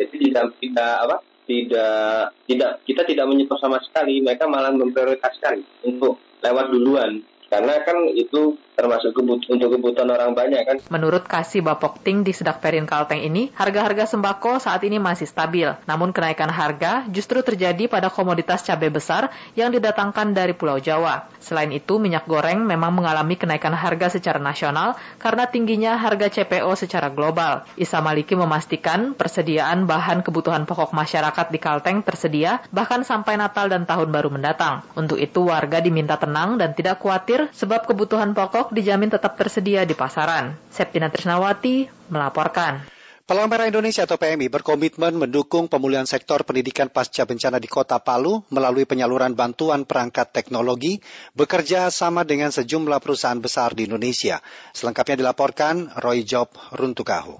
Speaker 24: Jadi tidak tidak apa tidak tidak kita tidak menyetor sama sekali mereka malah memprioritaskan untuk lewat duluan karena kan itu termasuk kebut untuk kebutuhan orang banyak kan.
Speaker 41: Menurut Kasih Bapokting di Sedak Perin Kalteng ini, harga-harga sembako saat ini masih stabil. Namun kenaikan harga justru terjadi pada komoditas cabai besar yang didatangkan dari Pulau Jawa. Selain itu, minyak goreng memang mengalami kenaikan harga secara nasional karena tingginya harga CPO secara global. Isa Maliki memastikan persediaan bahan kebutuhan pokok masyarakat di Kalteng tersedia bahkan sampai Natal dan Tahun Baru mendatang. Untuk itu warga diminta tenang dan tidak khawatir sebab kebutuhan pokok dijamin tetap tersedia di pasaran. Septina Trisnawati melaporkan.
Speaker 35: Palang Merah Indonesia atau PMI berkomitmen mendukung pemulihan sektor pendidikan pasca bencana di Kota Palu melalui penyaluran bantuan perangkat teknologi bekerja sama dengan sejumlah perusahaan besar di Indonesia. Selengkapnya dilaporkan Roy Job Runtukahu.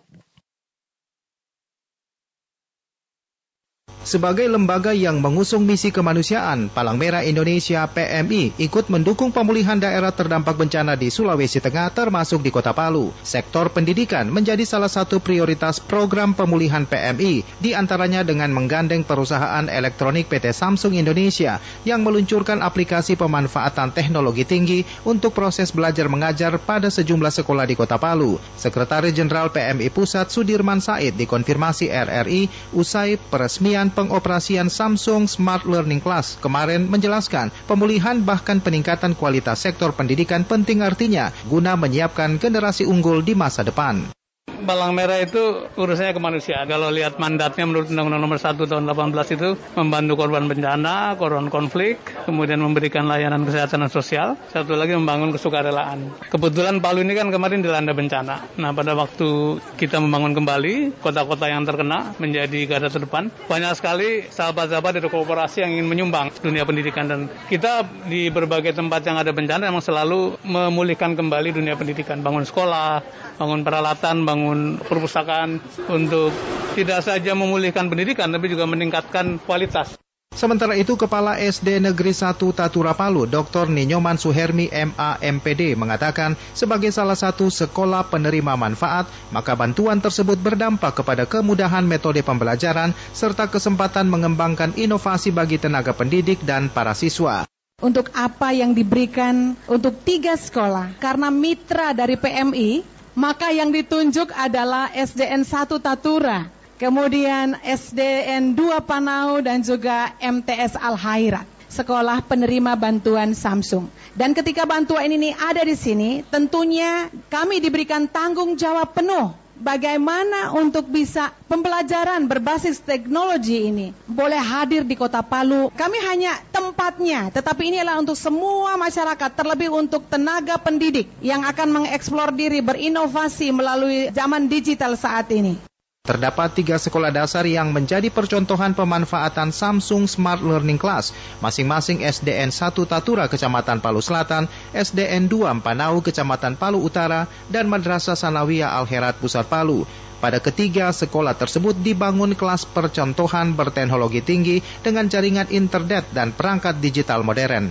Speaker 42: Sebagai lembaga yang mengusung misi kemanusiaan, Palang Merah Indonesia PMI ikut mendukung pemulihan daerah terdampak bencana di Sulawesi Tengah termasuk di Kota Palu. Sektor pendidikan menjadi salah satu prioritas program pemulihan PMI, di antaranya dengan menggandeng perusahaan elektronik PT Samsung Indonesia yang meluncurkan aplikasi pemanfaatan teknologi tinggi untuk proses belajar mengajar pada sejumlah sekolah di Kota Palu. Sekretaris Jenderal PMI Pusat Sudirman Said dikonfirmasi RRI usai peresmian pengoperasian Samsung Smart Learning Class kemarin menjelaskan pemulihan bahkan peningkatan kualitas sektor pendidikan penting artinya guna menyiapkan generasi unggul di masa depan.
Speaker 43: Palang Merah itu urusannya kemanusiaan. Kalau lihat mandatnya menurut Undang-Undang Nomor 1 Tahun 18 itu membantu korban bencana, korban konflik, kemudian memberikan layanan kesehatan dan sosial, satu lagi membangun kesukarelaan. Kebetulan Palu ini kan kemarin dilanda bencana. Nah, pada waktu kita membangun kembali kota-kota yang terkena menjadi garda terdepan, banyak sekali sahabat-sahabat dari korporasi yang ingin menyumbang dunia pendidikan dan kita di berbagai tempat yang ada bencana memang selalu memulihkan kembali dunia pendidikan, bangun sekolah, bangun peralatan, bangun perpustakaan untuk tidak saja memulihkan pendidikan tapi juga meningkatkan kualitas.
Speaker 42: Sementara itu, Kepala SD Negeri 1 Tatura Palu, Dr. Ninyoman Suhermi MAMPD, mengatakan sebagai salah satu sekolah penerima manfaat, maka bantuan tersebut berdampak kepada kemudahan metode pembelajaran serta kesempatan mengembangkan inovasi bagi tenaga pendidik dan para siswa
Speaker 44: untuk apa yang diberikan untuk tiga sekolah karena mitra dari PMI maka yang ditunjuk adalah SDN 1 Tatura, kemudian SDN 2 Panau dan juga MTS Al Hairat, sekolah penerima bantuan Samsung. Dan ketika bantuan ini ada di sini, tentunya kami diberikan tanggung jawab penuh
Speaker 45: bagaimana untuk bisa pembelajaran berbasis teknologi ini boleh hadir di Kota Palu. Kami hanya tempatnya, tetapi ini adalah untuk semua masyarakat, terlebih untuk tenaga pendidik yang akan mengeksplor diri berinovasi melalui zaman digital saat ini.
Speaker 42: Terdapat tiga sekolah dasar yang menjadi percontohan pemanfaatan Samsung Smart Learning Class, masing-masing SDN 1 Tatura, Kecamatan Palu Selatan, SDN 2 Panau, Kecamatan Palu Utara, dan Madrasah Sanawiyah Al-Herat Pusat Palu. Pada ketiga sekolah tersebut dibangun kelas percontohan berteknologi tinggi dengan jaringan internet dan perangkat digital modern.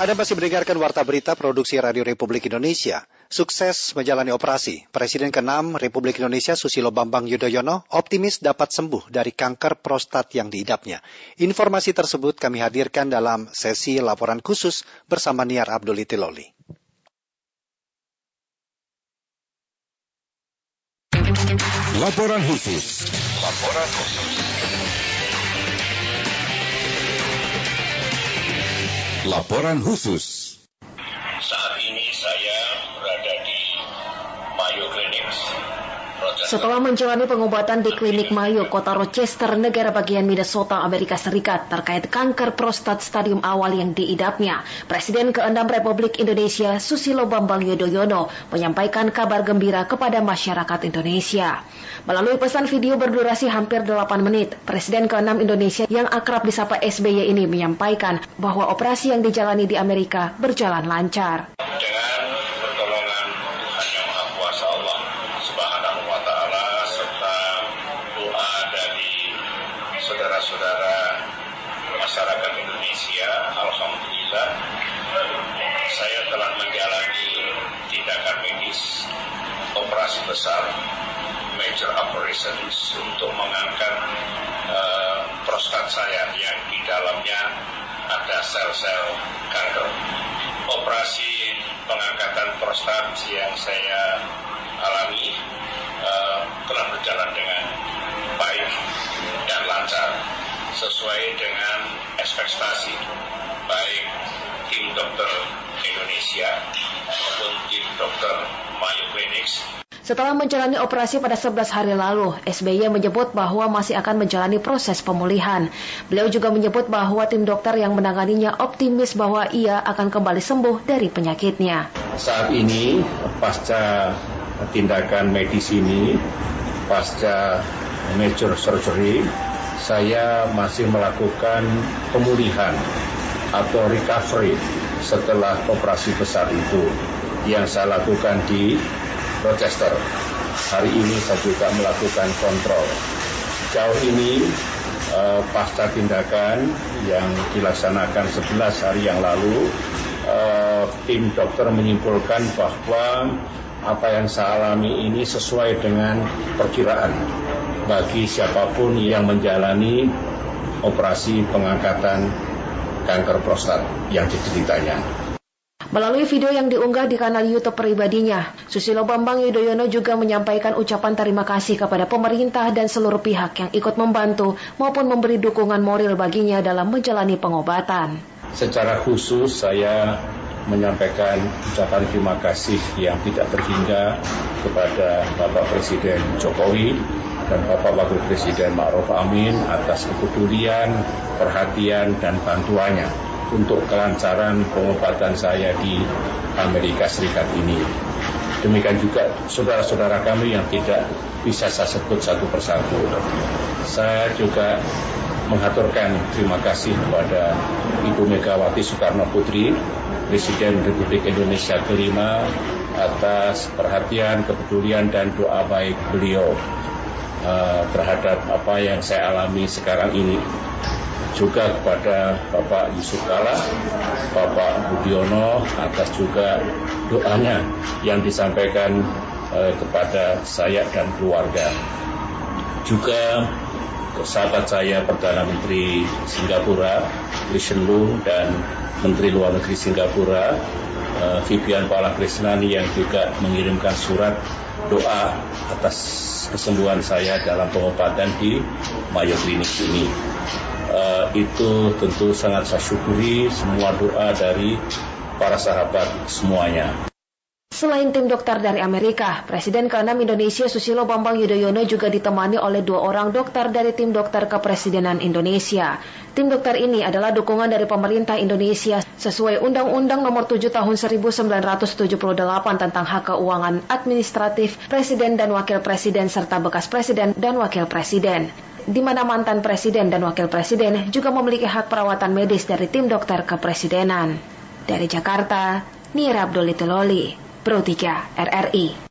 Speaker 35: Anda masih mendengarkan Warta Berita Produksi Radio Republik Indonesia. Sukses menjalani operasi. Presiden ke-6 Republik Indonesia Susilo Bambang Yudhoyono optimis dapat sembuh dari kanker prostat yang diidapnya. Informasi tersebut kami hadirkan dalam sesi laporan khusus bersama Niar Abdul Itiloli.
Speaker 14: Laporan khusus. Laporan khusus. Laporan khusus.
Speaker 46: Saat ini
Speaker 29: setelah menjalani pengobatan di klinik Mayo, kota Rochester, negara bagian Minnesota, Amerika Serikat, terkait kanker prostat stadium awal yang diidapnya, Presiden ke-6 Republik Indonesia, Susilo Bambang Yudhoyono, menyampaikan kabar gembira kepada masyarakat Indonesia. Melalui pesan video berdurasi hampir 8 menit, Presiden ke-6 Indonesia yang akrab disapa SBY ini menyampaikan bahwa operasi yang dijalani di Amerika berjalan lancar.
Speaker 46: Dengan major operations untuk mengangkat uh, prostat saya yang di dalamnya ada sel-sel kanker. Operasi pengangkatan prostat yang saya alami uh, telah berjalan dengan baik dan lancar sesuai dengan ekspektasi baik tim dokter Indonesia maupun tim dokter Mayo Clinics
Speaker 29: setelah menjalani operasi pada 11 hari lalu, SBY menyebut bahwa masih akan menjalani proses pemulihan. Beliau juga menyebut bahwa tim dokter yang menanganinya optimis bahwa ia akan kembali sembuh dari penyakitnya.
Speaker 46: Saat ini, pasca tindakan medis ini, pasca major surgery, saya masih melakukan pemulihan atau recovery setelah operasi besar itu yang saya lakukan di Rochester. Hari ini saya juga melakukan kontrol. Jauh ini uh, pasca tindakan yang dilaksanakan 11 hari yang lalu, uh, tim dokter menyimpulkan bahwa apa yang saya alami ini sesuai dengan perkiraan bagi siapa pun yang menjalani operasi pengangkatan kanker prostat yang dideritanya.
Speaker 29: Melalui video yang diunggah di kanal YouTube pribadinya, Susilo Bambang Yudhoyono juga menyampaikan ucapan terima kasih kepada pemerintah dan seluruh pihak yang ikut membantu maupun memberi dukungan moral baginya dalam menjalani pengobatan.
Speaker 46: Secara khusus saya menyampaikan ucapan terima kasih yang tidak terhingga kepada Bapak Presiden Jokowi dan Bapak Wakil Presiden Ma'ruf Amin atas kepedulian, perhatian, dan bantuannya untuk kelancaran pengobatan saya di Amerika Serikat ini. Demikian juga saudara-saudara kami yang tidak bisa saya sebut satu persatu. Saya juga mengaturkan terima kasih kepada Ibu Megawati Soekarno Putri, Presiden Republik Indonesia kelima, atas perhatian, kepedulian, dan doa baik beliau uh, terhadap apa yang saya alami sekarang ini juga kepada Bapak Yusuf Kala, Bapak Budiono atas juga doanya yang disampaikan eh, kepada saya dan keluarga. Juga sahabat saya Perdana Menteri Singapura, Lee Hsien Loong dan Menteri Luar Negeri Singapura, eh, Vivian Palakrisnani yang juga mengirimkan surat doa atas kesembuhan saya dalam pengobatan di Mayo Clinic ini uh, itu tentu sangat saya syukuri semua doa dari para sahabat semuanya.
Speaker 29: Selain tim dokter dari Amerika, Presiden ke-6 Indonesia Susilo Bambang Yudhoyono juga ditemani oleh dua orang dokter dari tim dokter kepresidenan Indonesia. Tim dokter ini adalah dukungan dari pemerintah Indonesia sesuai Undang-Undang Nomor 7 Tahun 1978 tentang hak keuangan administratif Presiden dan Wakil Presiden serta bekas Presiden dan Wakil Presiden di mana mantan presiden dan wakil presiden juga memiliki hak perawatan medis dari tim dokter kepresidenan. Dari Jakarta, Nira Abdul Loli. Pro 3 RRI.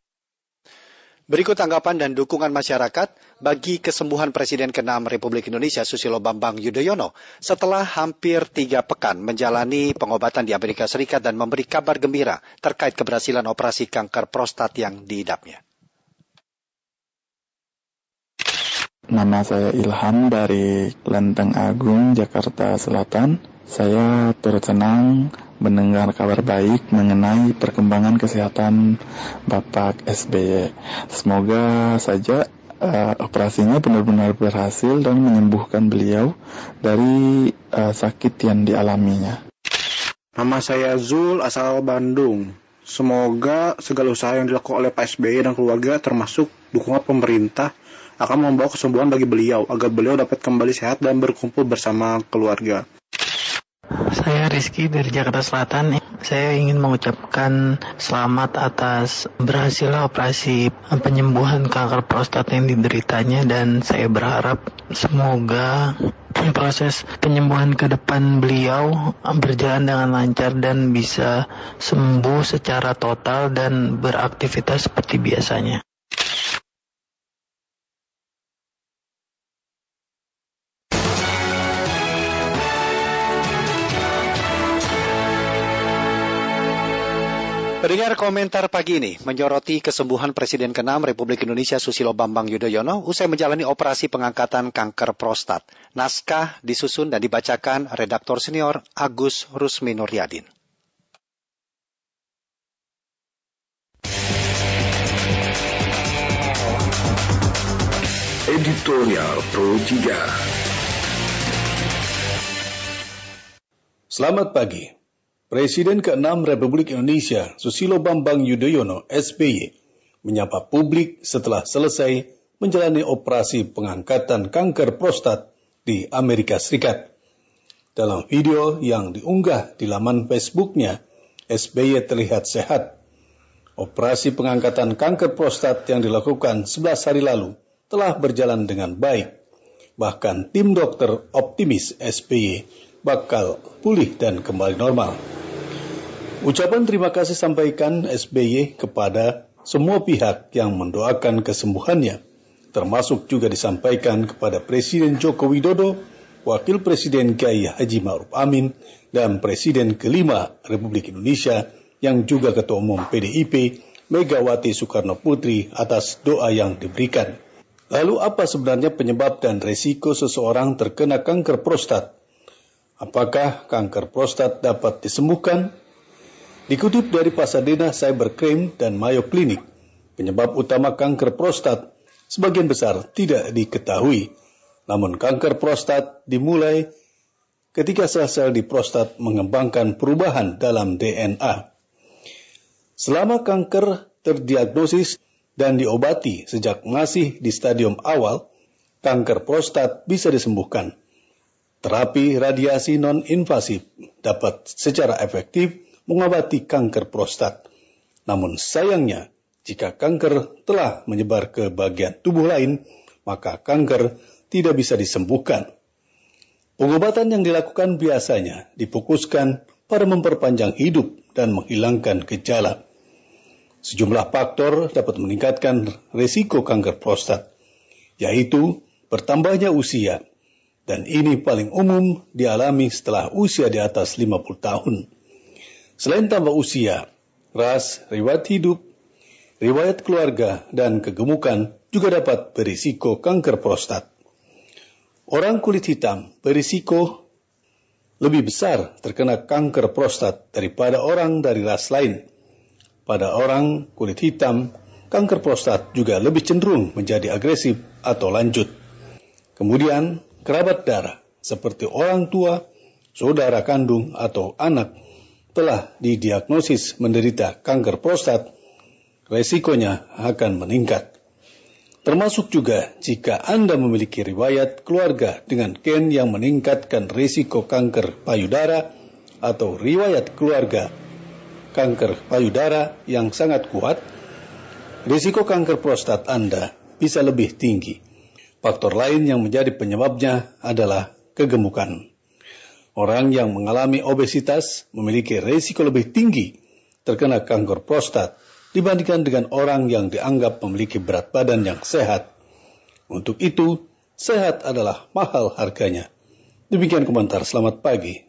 Speaker 35: Berikut tanggapan dan dukungan masyarakat bagi kesembuhan Presiden ke-6 Republik Indonesia Susilo Bambang Yudhoyono setelah hampir tiga pekan menjalani pengobatan di Amerika Serikat dan memberi kabar gembira terkait keberhasilan operasi kanker prostat yang diidapnya.
Speaker 47: Nama saya Ilham dari Lenteng Agung, Jakarta Selatan. Saya turut senang mendengar kabar baik mengenai perkembangan kesehatan Bapak SBY. Semoga saja uh, operasinya benar-benar berhasil dan menyembuhkan beliau dari uh, sakit yang dialaminya.
Speaker 48: Nama saya Zul, asal Bandung. Semoga segala usaha yang dilakukan oleh Pak SBY dan keluarga termasuk dukungan pemerintah akan membawa kesembuhan bagi beliau agar beliau dapat kembali sehat dan berkumpul bersama keluarga.
Speaker 49: Saya Rizky dari Jakarta Selatan. Saya ingin mengucapkan selamat atas berhasil operasi penyembuhan kanker prostat yang dideritanya dan saya berharap semoga proses penyembuhan ke depan beliau berjalan dengan lancar dan bisa sembuh secara total dan beraktivitas seperti biasanya.
Speaker 35: Pendengar komentar pagi ini menyoroti kesembuhan Presiden ke-6 Republik Indonesia Susilo Bambang Yudhoyono usai menjalani operasi pengangkatan kanker prostat. Naskah disusun dan dibacakan redaktor senior Agus Rusmi Nuryadin.
Speaker 14: Editorial Pro
Speaker 50: 3 Selamat pagi. Presiden ke-6 Republik Indonesia Susilo Bambang Yudhoyono SBY menyapa publik setelah selesai menjalani operasi pengangkatan kanker prostat di Amerika Serikat. Dalam video yang diunggah di laman Facebooknya, SBY terlihat sehat. Operasi pengangkatan kanker prostat yang dilakukan 11 hari lalu telah berjalan dengan baik. Bahkan tim dokter optimis SBY bakal pulih dan kembali normal. Ucapan terima kasih sampaikan SBY kepada semua pihak yang mendoakan kesembuhannya, termasuk juga disampaikan kepada Presiden Joko Widodo, Wakil Presiden Kiai Haji Ma'ruf Amin, dan Presiden kelima Republik Indonesia yang juga Ketua Umum PDIP, Megawati Soekarno Putri atas doa yang diberikan. Lalu apa sebenarnya penyebab dan resiko seseorang terkena kanker prostat? Apakah kanker prostat dapat disembuhkan? Dikutip dari Pasadena Cybercrime dan Mayo Clinic, penyebab utama kanker prostat sebagian besar tidak diketahui. Namun kanker prostat dimulai ketika sel-sel di prostat mengembangkan perubahan dalam DNA. Selama kanker terdiagnosis dan diobati sejak masih di stadium awal, kanker prostat bisa disembuhkan. Terapi radiasi non-invasif dapat secara efektif mengobati kanker prostat. Namun sayangnya, jika kanker telah menyebar ke bagian tubuh lain, maka kanker tidak bisa disembuhkan. Pengobatan yang dilakukan biasanya difokuskan pada memperpanjang hidup dan menghilangkan gejala. Sejumlah faktor dapat meningkatkan risiko kanker prostat, yaitu bertambahnya usia, dan ini paling umum dialami setelah usia di atas 50 tahun. Selain tambah usia, ras, riwayat hidup, riwayat keluarga, dan kegemukan juga dapat berisiko kanker prostat. Orang kulit hitam berisiko lebih besar terkena kanker prostat daripada orang dari ras lain. Pada orang kulit hitam, kanker prostat juga lebih cenderung menjadi agresif atau lanjut. Kemudian, kerabat darah seperti orang tua, saudara kandung, atau anak telah didiagnosis menderita kanker prostat resikonya akan meningkat. Termasuk juga jika Anda memiliki riwayat keluarga dengan gen yang meningkatkan risiko kanker payudara atau riwayat keluarga kanker payudara yang sangat kuat, risiko kanker prostat Anda bisa lebih tinggi. Faktor lain yang menjadi penyebabnya adalah kegemukan. Orang yang mengalami obesitas memiliki risiko lebih tinggi terkena kanker prostat dibandingkan dengan orang yang dianggap memiliki berat badan yang sehat. Untuk itu, sehat adalah mahal harganya. Demikian komentar selamat pagi.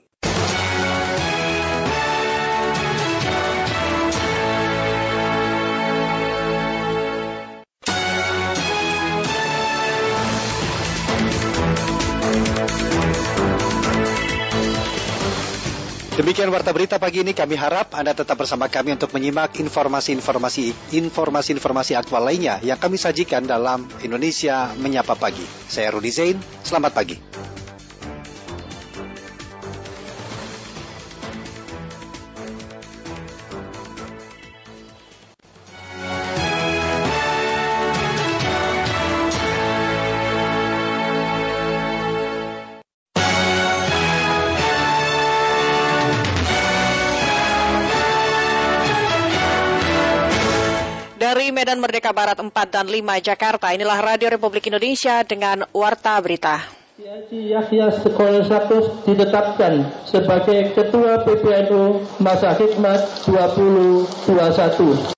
Speaker 35: Demikian warta berita pagi ini kami harap Anda tetap bersama kami untuk menyimak informasi-informasi informasi-informasi aktual lainnya yang kami sajikan dalam Indonesia Menyapa Pagi. Saya Rudi Zain, selamat pagi.
Speaker 51: Medan Merdeka Barat 4 dan 5 Jakarta, inilah Radio Republik Indonesia dengan Warta Berita.
Speaker 52: Yahya Sekolah Sakus ditetapkan sebagai Ketua PPNU Masa Hikmat 2021.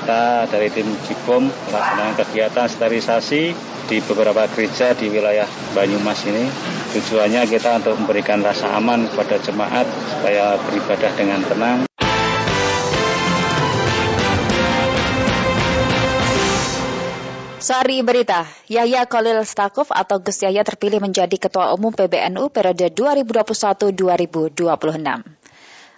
Speaker 53: Kita dari tim Cikom melaksanakan kegiatan sterilisasi di beberapa gereja di wilayah Banyumas ini. Tujuannya kita untuk memberikan rasa aman kepada jemaat supaya beribadah dengan tenang.
Speaker 54: Sari Berita, Yahya Khalil Stakuf atau Gus Yahya terpilih menjadi Ketua Umum PBNU periode 2021-2026.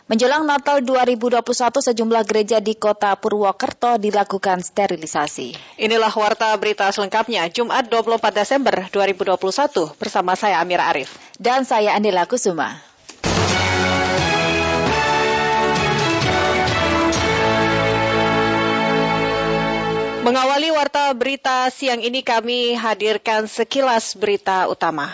Speaker 54: Menjelang Natal 2021, sejumlah gereja di kota Purwokerto dilakukan sterilisasi.
Speaker 51: Inilah warta berita selengkapnya Jumat 24 Desember 2021 bersama saya Amira Arif.
Speaker 54: Dan saya Andila Kusuma.
Speaker 51: Mengawali warta berita siang ini kami hadirkan sekilas berita utama.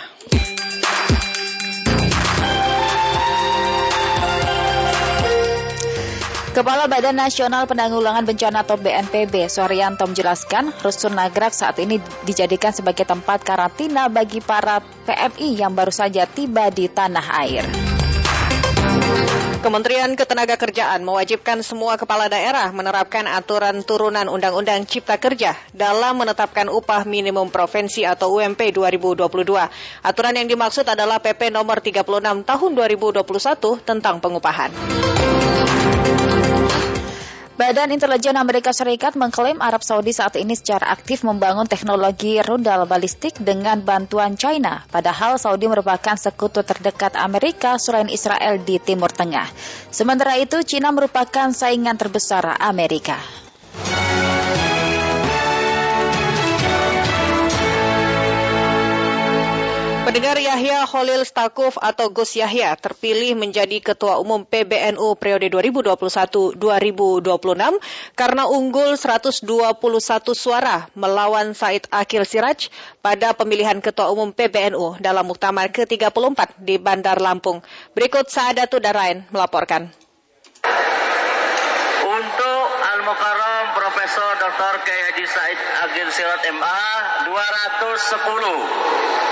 Speaker 54: Kepala Badan Nasional Penanggulangan Bencana atau BNPB, Suharyanto menjelaskan, Rusun Nagrak saat ini dijadikan sebagai tempat karantina bagi para PMI yang baru saja tiba di tanah air.
Speaker 51: Kementerian Ketenagakerjaan mewajibkan semua kepala daerah menerapkan aturan turunan Undang-Undang Cipta Kerja dalam menetapkan upah minimum provinsi atau UMP 2022. Aturan yang dimaksud adalah PP nomor 36 tahun 2021 tentang pengupahan.
Speaker 54: Badan Intelijen Amerika Serikat mengklaim Arab Saudi saat ini secara aktif membangun teknologi rudal balistik dengan bantuan China, padahal Saudi merupakan sekutu terdekat Amerika selain Israel di Timur Tengah. Sementara itu, China merupakan saingan terbesar Amerika.
Speaker 51: Pendengar Yahya Khalil Stakuf atau Gus Yahya terpilih menjadi Ketua Umum PBNU periode 2021-2026 karena unggul 121 suara melawan Said Akil Siraj pada pemilihan Ketua Umum PBNU dalam Muktamar ke-34 di Bandar Lampung. Berikut Saadatu Darain melaporkan.
Speaker 55: Untuk Al-Mukarram Profesor Dr. Kiai Haji Said Agil Siraj MA 210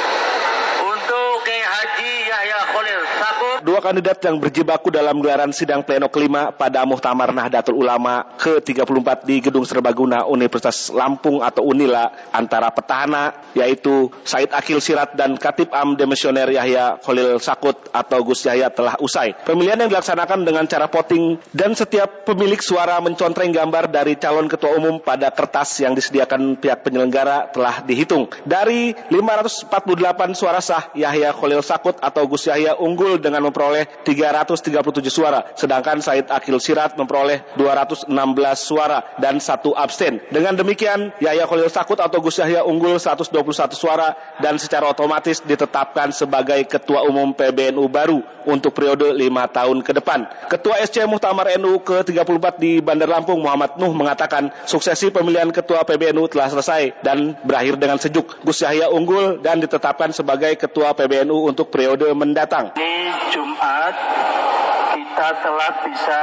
Speaker 55: untuk Kiai Haji Yahya Khalil Sakut.
Speaker 43: Dua kandidat yang berjibaku dalam gelaran sidang pleno kelima pada Muhtamar Nahdlatul Ulama ke-34 di Gedung Serbaguna Universitas Lampung atau Unila antara petahana yaitu Said Akil Sirat dan Katib Am Demisioner Yahya Khalil Sakut atau Gus Yahya telah usai. Pemilihan yang dilaksanakan dengan cara voting dan setiap pemilik suara mencontreng gambar dari calon ketua umum pada kertas yang disediakan pihak penyelenggara telah dihitung. Dari 548 suara sah, Yahya Khalil Sakut atau Gus Yahya unggul dengan memperoleh 337 suara, sedangkan Said Akil Sirat memperoleh 216 suara dan satu absen. Dengan demikian, Yahya Khalil Sakut atau Gus Yahya unggul 121 suara dan secara otomatis ditetapkan sebagai Ketua Umum PBNU baru untuk periode lima tahun ke depan. Ketua SC Muhtamar NU ke-34 di Bandar Lampung Muhammad Nuh mengatakan suksesi pemilihan Ketua PBNU telah selesai dan berakhir dengan sejuk. Gus Yahya unggul dan ditetapkan sebagai Ketua PBNU untuk periode mendatang.
Speaker 55: Jumat kita telah bisa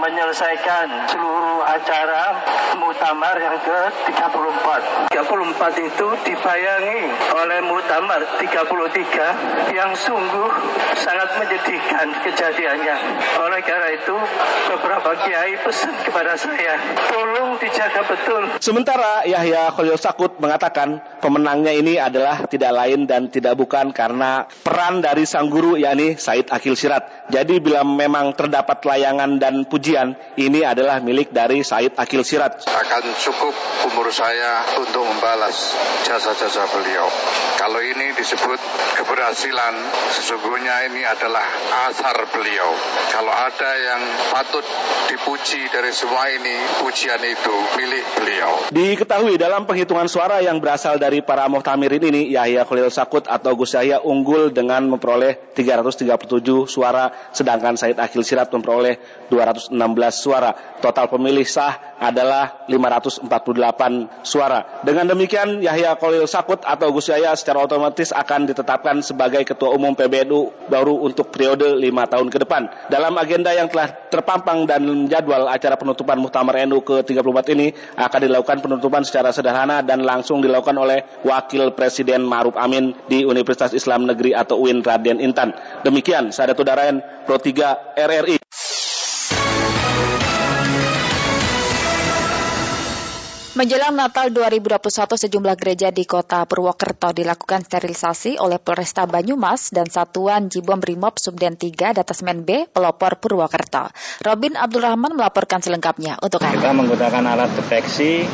Speaker 55: menyelesaikan seluruh acara Mutamar yang ke-34. 34 itu dibayangi oleh Mutamar 33 yang sungguh sangat menyedihkan kejadiannya. Oleh karena itu, beberapa kiai pesan kepada saya, tolong dijaga betul.
Speaker 43: Sementara Yahya Khalil Sakut mengatakan pemenangnya ini adalah tidak lain dan tidak bukan karena peran dari sang guru yakni Said Akil Sirat. Jadi bila memang terdapat layangan dan pujian, ini adalah milik dari Said Akil Sirat.
Speaker 56: Akan cukup umur saya untuk membalas jasa-jasa beliau. Kalau ini disebut keberhasilan, sesungguhnya ini adalah asar beliau. Kalau ada yang patut dipuji dari semua ini, pujian itu milik beliau.
Speaker 43: Diketahui dalam penghitungan suara yang berasal dari para muhtamirin ini, Yahya Khalil Sakut atau Gus Yahya unggul dengan memperoleh 337 suara, sedangkan Said Akil Sirat memperoleh 216 suara. Total pemilih sah adalah 548 suara. Dengan demikian, Yahya Khalil Sakut atau Gus Yahya secara otomatis akan ditetapkan sebagai Ketua Umum PBNU baru untuk periode lima tahun ke depan. Dalam agenda yang telah terpampang dan jadwal acara penutupan Muktamar NU ke-34 ini akan dilakukan penutupan secara sederhana dan langsung dilakukan oleh Wakil Presiden Ma'ruf Amin di Universitas Islam Negeri atau UIN Raden Intan. Demikian, saya Dato Darayan, Pro 3 RRI.
Speaker 54: Menjelang Natal 2021, sejumlah gereja di kota Purwokerto dilakukan sterilisasi oleh Polresta Banyumas dan Satuan Jibom Brimob Subden 3 Datasmen B, Pelopor Purwokerto. Robin Abdurrahman melaporkan selengkapnya untuk Anda.
Speaker 53: Kita menggunakan alat deteksi,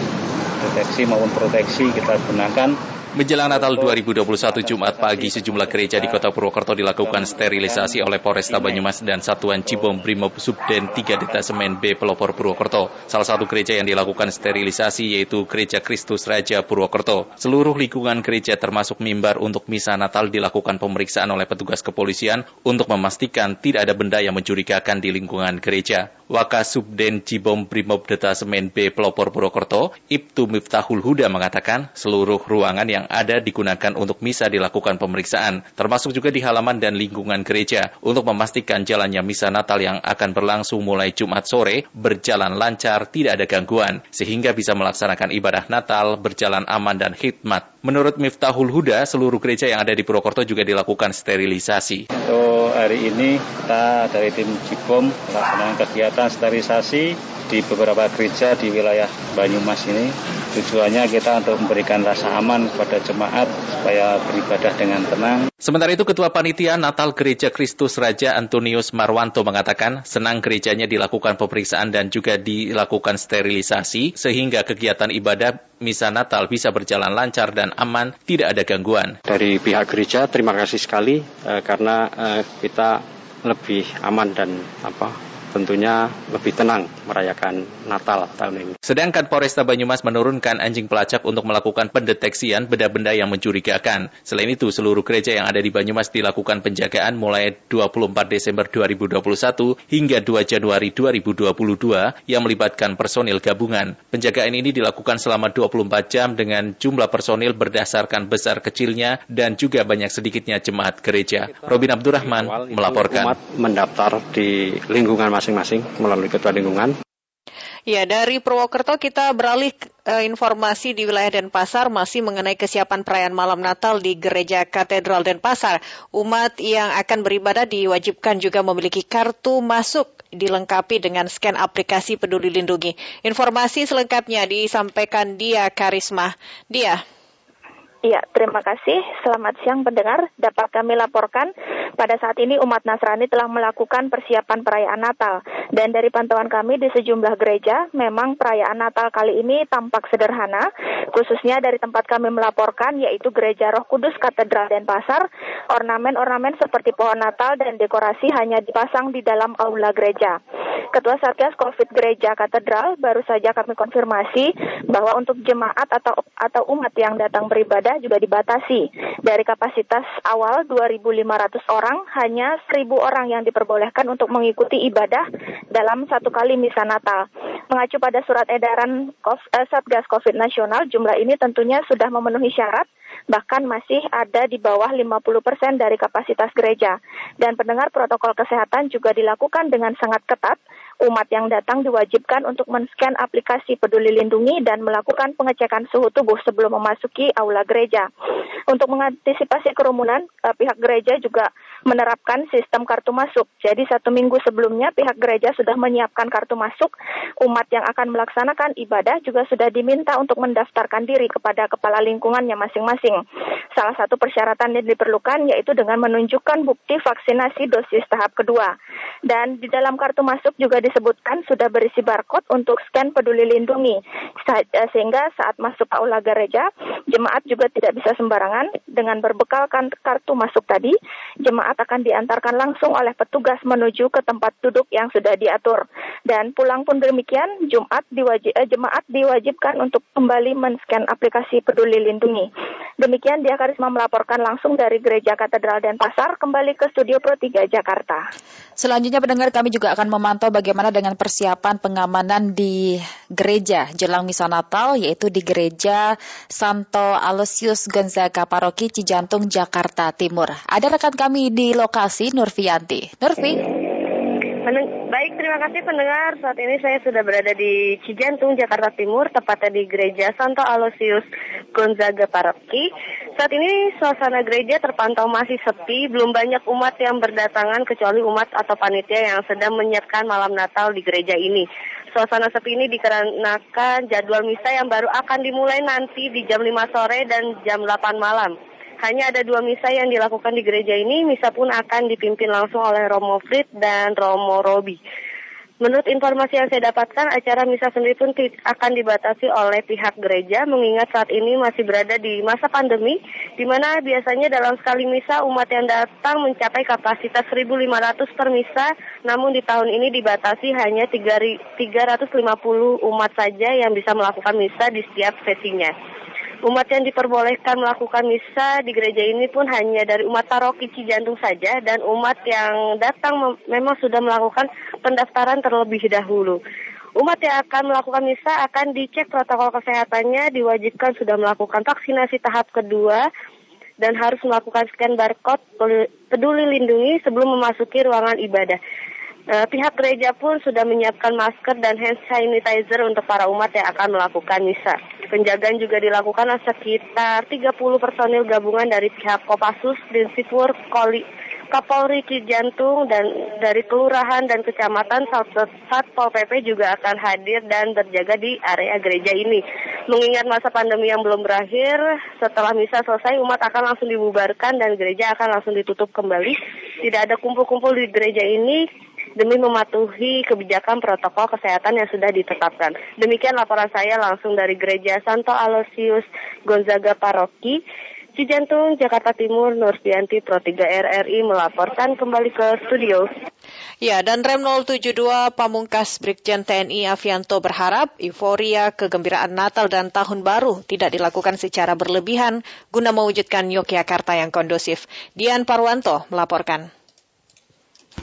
Speaker 53: deteksi maupun proteksi kita gunakan
Speaker 57: Menjelang Natal 2021 Jumat pagi, sejumlah gereja di kota Purwokerto dilakukan sterilisasi oleh Polresta Banyumas dan Satuan Cibom Brimob Subden 3 Detasemen B Pelopor Purwokerto. Salah satu gereja yang dilakukan sterilisasi yaitu Gereja Kristus Raja Purwokerto. Seluruh lingkungan gereja termasuk mimbar untuk misa Natal dilakukan pemeriksaan oleh petugas kepolisian untuk memastikan tidak ada benda yang mencurigakan di lingkungan gereja. Wakasubden Cibom Brimob Detasemen B Pelopor Purwokerto, Ibtu Miftahul Huda mengatakan seluruh ruangan yang ada digunakan untuk misa dilakukan pemeriksaan, termasuk juga di halaman dan lingkungan gereja, untuk memastikan jalannya misa Natal yang akan berlangsung mulai Jumat sore berjalan lancar, tidak ada gangguan, sehingga bisa melaksanakan ibadah Natal berjalan aman dan khidmat. Menurut Miftahul Huda, seluruh gereja yang ada di Purwokerto juga dilakukan sterilisasi.
Speaker 53: Untuk hari ini kita dari tim Jibom melaksanakan kegiatan sterilisasi di beberapa gereja di wilayah Banyumas ini. Tujuannya kita untuk memberikan rasa aman kepada jemaat supaya beribadah dengan tenang.
Speaker 57: Sementara itu Ketua Panitia Natal Gereja Kristus Raja Antonius Marwanto mengatakan senang gerejanya dilakukan pemeriksaan dan juga dilakukan sterilisasi sehingga kegiatan ibadah misa Natal bisa berjalan lancar dan aman, tidak ada gangguan.
Speaker 58: Dari pihak gereja terima kasih sekali eh, karena eh, kita lebih aman dan apa tentunya lebih tenang merayakan Natal tahun ini.
Speaker 57: Sedangkan Polresta Banyumas menurunkan anjing pelacak untuk melakukan pendeteksian benda-benda yang mencurigakan. Selain itu, seluruh gereja yang ada di Banyumas dilakukan penjagaan mulai 24 Desember 2021 hingga 2 Januari 2022 yang melibatkan personil gabungan. Penjagaan ini dilakukan selama 24 jam dengan jumlah personil berdasarkan besar kecilnya dan juga banyak sedikitnya jemaat gereja. Robin Abdurrahman melaporkan.
Speaker 58: Umat mendaftar di lingkungan masing-masing melalui ketua lingkungan.
Speaker 51: Ya, dari Purwokerto kita beralih e, informasi di wilayah Denpasar masih mengenai kesiapan perayaan malam Natal di Gereja Katedral Denpasar. Umat yang akan beribadah diwajibkan juga memiliki kartu masuk dilengkapi dengan scan aplikasi Peduli Lindungi. Informasi selengkapnya disampaikan Dia Karisma. Dia.
Speaker 59: Ya, terima kasih. Selamat siang pendengar. Dapat kami laporkan, pada saat ini umat Nasrani telah melakukan persiapan perayaan Natal. Dan dari pantauan kami di sejumlah gereja, memang perayaan Natal kali ini tampak sederhana, khususnya dari tempat kami melaporkan, yaitu Gereja Roh Kudus Katedral Denpasar. Ornamen-ornamen seperti pohon Natal dan dekorasi hanya dipasang di dalam aula gereja. Ketua Satgas COVID Gereja Katedral baru saja kami konfirmasi bahwa untuk jemaat atau atau umat yang datang beribadah juga dibatasi. Dari kapasitas awal 2.500 orang, hanya 1.000 orang yang diperbolehkan untuk mengikuti ibadah dalam satu kali misa Natal. Mengacu pada surat edaran eh, Satgas COVID nasional, jumlah ini tentunya sudah memenuhi syarat bahkan masih ada di bawah 50% persen dari kapasitas gereja. Dan pendengar protokol kesehatan juga dilakukan dengan sangat ketat umat yang datang diwajibkan untuk men-scan aplikasi Peduli Lindungi dan melakukan pengecekan suhu tubuh sebelum memasuki aula gereja. Untuk mengantisipasi kerumunan, eh, pihak gereja juga menerapkan sistem kartu masuk. Jadi satu minggu sebelumnya pihak gereja sudah menyiapkan kartu masuk. Umat yang akan melaksanakan ibadah juga sudah diminta untuk mendaftarkan diri kepada kepala lingkungannya masing-masing. Salah satu persyaratan yang diperlukan yaitu dengan menunjukkan bukti vaksinasi dosis tahap kedua. Dan di dalam kartu masuk juga disebutkan sudah berisi barcode untuk scan peduli lindungi. Eh, sehingga saat masuk aula gereja, jemaat juga tidak bisa sembarangan dengan berbekalkan kartu masuk tadi, jemaat akan diantarkan langsung oleh petugas menuju ke tempat duduk yang sudah diatur. Dan pulang pun demikian, Jumat diwajib, eh, jemaat diwajibkan untuk kembali men-scan aplikasi peduli lindungi. Demikian dia Karisma melaporkan langsung dari Gereja Katedral Denpasar kembali ke Studio Pro 3 Jakarta.
Speaker 54: Selanjutnya pendengar kami juga akan memantau bagaimana dengan persiapan pengamanan di gereja jelang misa Natal yaitu di Gereja Santo Aloysius Gonzaga Paroki Cijantung Jakarta Timur. Ada rekan kami di lokasi Nurfianti. Nurfi.
Speaker 60: Baik, terima kasih pendengar. Saat ini saya sudah berada di Cijantung, Jakarta Timur, tepatnya di Gereja Santo Aloysius Gonzaga Paroki. Saat ini suasana gereja terpantau masih sepi, belum banyak umat yang berdatangan kecuali umat atau panitia yang sedang menyiapkan malam Natal di gereja ini. Suasana sepi ini dikarenakan jadwal misa yang baru akan dimulai nanti di jam 5 sore dan jam 8 malam. Hanya ada dua misa yang dilakukan di gereja ini. Misa pun akan dipimpin langsung oleh Romo Frit dan Romo Robi. Menurut informasi yang saya dapatkan, acara misa sendiri pun akan dibatasi oleh pihak gereja, mengingat saat ini masih berada di masa pandemi, di mana biasanya dalam sekali misa umat yang datang mencapai kapasitas 1.500 per misa, namun di tahun ini dibatasi hanya 350 umat saja yang bisa melakukan misa di setiap sesinya. Umat yang diperbolehkan melakukan misa di gereja ini pun hanya dari umat paroki Cijantung saja dan umat yang datang memang sudah melakukan pendaftaran terlebih dahulu. Umat yang akan melakukan misa akan dicek protokol kesehatannya, diwajibkan sudah melakukan vaksinasi tahap kedua dan harus melakukan scan barcode peduli lindungi sebelum memasuki ruangan ibadah. Uh, pihak gereja pun sudah menyiapkan masker dan hand sanitizer untuk para umat yang akan melakukan misa. Penjagaan juga dilakukan sekitar 30 personil gabungan dari pihak Kopassus, Dinsipur, Koli, Kapolri Cijantung dan dari kelurahan dan kecamatan Satpol PP juga akan hadir dan berjaga di area gereja ini. Mengingat masa pandemi yang belum berakhir, setelah misa selesai umat akan langsung dibubarkan dan gereja akan langsung ditutup kembali. Tidak ada kumpul-kumpul di gereja ini demi mematuhi kebijakan protokol kesehatan yang sudah ditetapkan. Demikian laporan saya langsung dari Gereja Santo Aloysius Gonzaga Paroki. Cijantung, Jakarta Timur, Nurfianti Pro 3 RRI melaporkan kembali ke studio.
Speaker 51: Ya, dan Rem 072 Pamungkas Brigjen TNI Avianto berharap euforia kegembiraan Natal dan Tahun Baru tidak dilakukan secara berlebihan guna mewujudkan Yogyakarta yang kondusif. Dian Parwanto melaporkan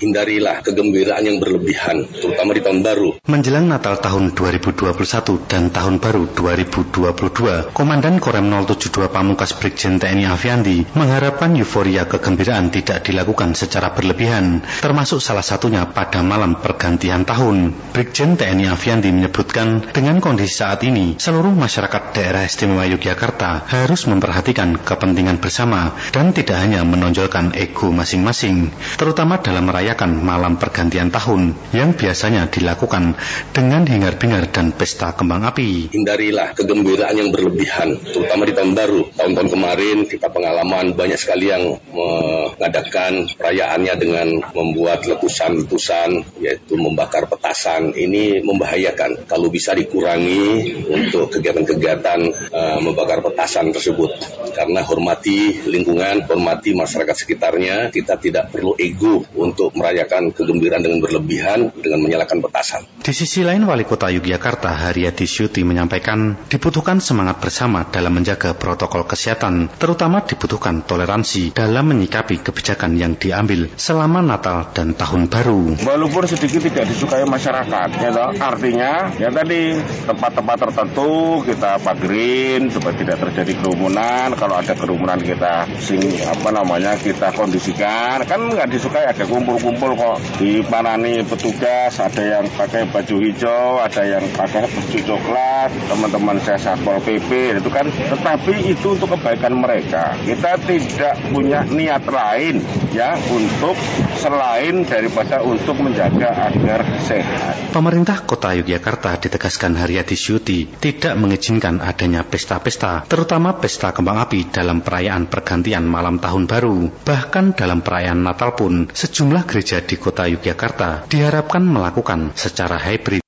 Speaker 61: hindarilah kegembiraan yang berlebihan, terutama di tahun baru.
Speaker 62: Menjelang Natal tahun 2021 dan tahun baru 2022, Komandan Korem 072 Pamungkas Brigjen TNI Aviandi mengharapkan euforia kegembiraan tidak dilakukan secara berlebihan, termasuk salah satunya pada malam pergantian tahun. Brigjen TNI Aviandi menyebutkan dengan kondisi saat ini, seluruh masyarakat daerah istimewa Yogyakarta harus memperhatikan kepentingan bersama dan tidak hanya menonjolkan ego masing-masing, terutama dalam merayakan merayakan malam pergantian tahun yang biasanya dilakukan dengan hingar-bingar dan pesta kembang api.
Speaker 61: Hindarilah kegembiraan yang berlebihan, terutama di tahun baru. Tahun-tahun kemarin kita pengalaman banyak sekali yang mengadakan perayaannya dengan membuat letusan-letusan, yaitu membakar petasan. Ini membahayakan. Kalau bisa dikurangi untuk kegiatan-kegiatan uh, membakar petasan tersebut. Karena hormati lingkungan, hormati masyarakat sekitarnya, kita tidak perlu ego untuk merayakan kegembiraan dengan berlebihan dengan menyalakan petasan.
Speaker 62: Di sisi lain, Wali Kota Yogyakarta Haryati Syuti menyampaikan dibutuhkan semangat bersama dalam menjaga protokol kesehatan, terutama dibutuhkan toleransi dalam menyikapi kebijakan yang diambil selama Natal dan Tahun Baru.
Speaker 63: Walaupun sedikit tidak disukai masyarakat, ya toh? artinya ya tadi tempat-tempat tertentu kita pagerin supaya tidak terjadi kerumunan. Kalau ada kerumunan kita sing apa namanya kita kondisikan kan nggak disukai ada kumpul-kumpul kok di mana nih petugas ada yang pakai baju hijau ada yang pakai baju coklat teman-teman saya satpol pp itu kan tetapi itu untuk kebaikan mereka kita tidak punya niat lain ya untuk selain daripada untuk menjaga agar sehat.
Speaker 62: Pemerintah Kota Yogyakarta ditegaskan Haryati Syuti tidak mengizinkan adanya pesta-pesta, terutama pesta kembang api dalam perayaan pergantian malam tahun baru. Bahkan dalam perayaan Natal pun, sejumlah gereja di Kota Yogyakarta diharapkan melakukan secara hybrid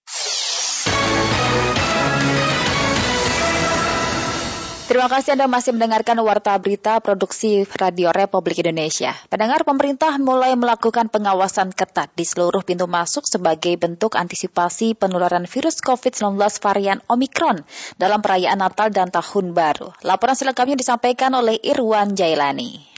Speaker 54: Terima kasih Anda masih mendengarkan Warta Berita Produksi Radio Republik Indonesia. Pendengar pemerintah mulai melakukan pengawasan ketat di seluruh pintu masuk sebagai bentuk antisipasi penularan virus COVID-19 varian Omikron dalam perayaan Natal dan Tahun Baru. Laporan selengkapnya disampaikan oleh Irwan Jailani.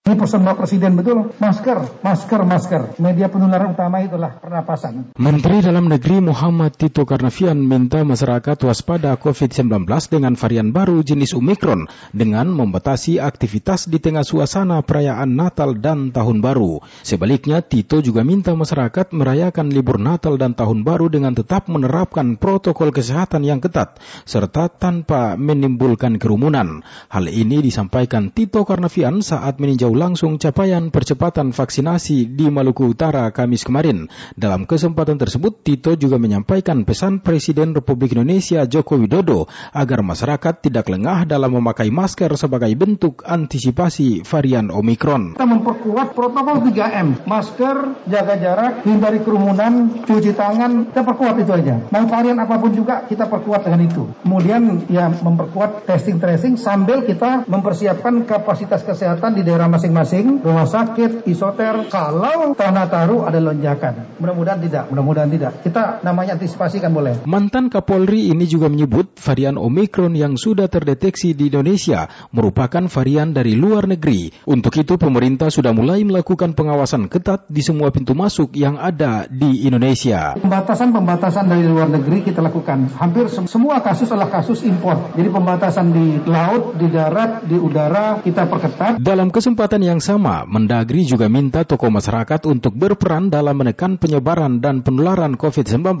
Speaker 64: Ini pesan Bapak Presiden betul, masker, masker, masker. Media penularan utama itulah pernapasan.
Speaker 65: Menteri Dalam Negeri Muhammad Tito Karnavian minta masyarakat waspada COVID-19 dengan varian baru jenis Omikron dengan membatasi aktivitas di tengah suasana perayaan Natal dan Tahun Baru. Sebaliknya, Tito juga minta masyarakat merayakan libur Natal dan Tahun Baru dengan tetap menerapkan protokol kesehatan yang ketat serta tanpa menimbulkan kerumunan. Hal ini disampaikan Tito Karnavian saat meninjau langsung capaian percepatan vaksinasi di Maluku Utara Kamis kemarin. Dalam kesempatan tersebut, Tito juga menyampaikan pesan Presiden Republik Indonesia Joko Widodo agar masyarakat tidak lengah dalam memakai masker sebagai bentuk antisipasi varian Omikron.
Speaker 64: Kita memperkuat protokol 3M, masker, jaga jarak, hindari kerumunan, cuci tangan, kita perkuat itu aja. Mau varian apa pun juga kita perkuat dengan itu. Kemudian ya memperkuat testing tracing sambil kita mempersiapkan kapasitas kesehatan di daerah masing-masing, rumah sakit, isoter, kalau tanah taruh ada lonjakan. Mudah-mudahan tidak, mudah-mudahan tidak. Kita namanya antisipasi kan boleh.
Speaker 65: Mantan Kapolri ini juga menyebut varian Omikron yang sudah terdeteksi di Indonesia merupakan varian dari luar negeri. Untuk itu pemerintah sudah mulai melakukan pengawasan ketat di semua pintu masuk yang ada di Indonesia.
Speaker 64: Pembatasan-pembatasan dari luar negeri kita lakukan. Hampir semua kasus adalah kasus impor. Jadi pembatasan di laut, di darat, di udara kita perketat.
Speaker 65: Dalam kesempatan kesempatan yang sama, Mendagri juga minta tokoh masyarakat untuk berperan dalam menekan penyebaran dan penularan COVID-19,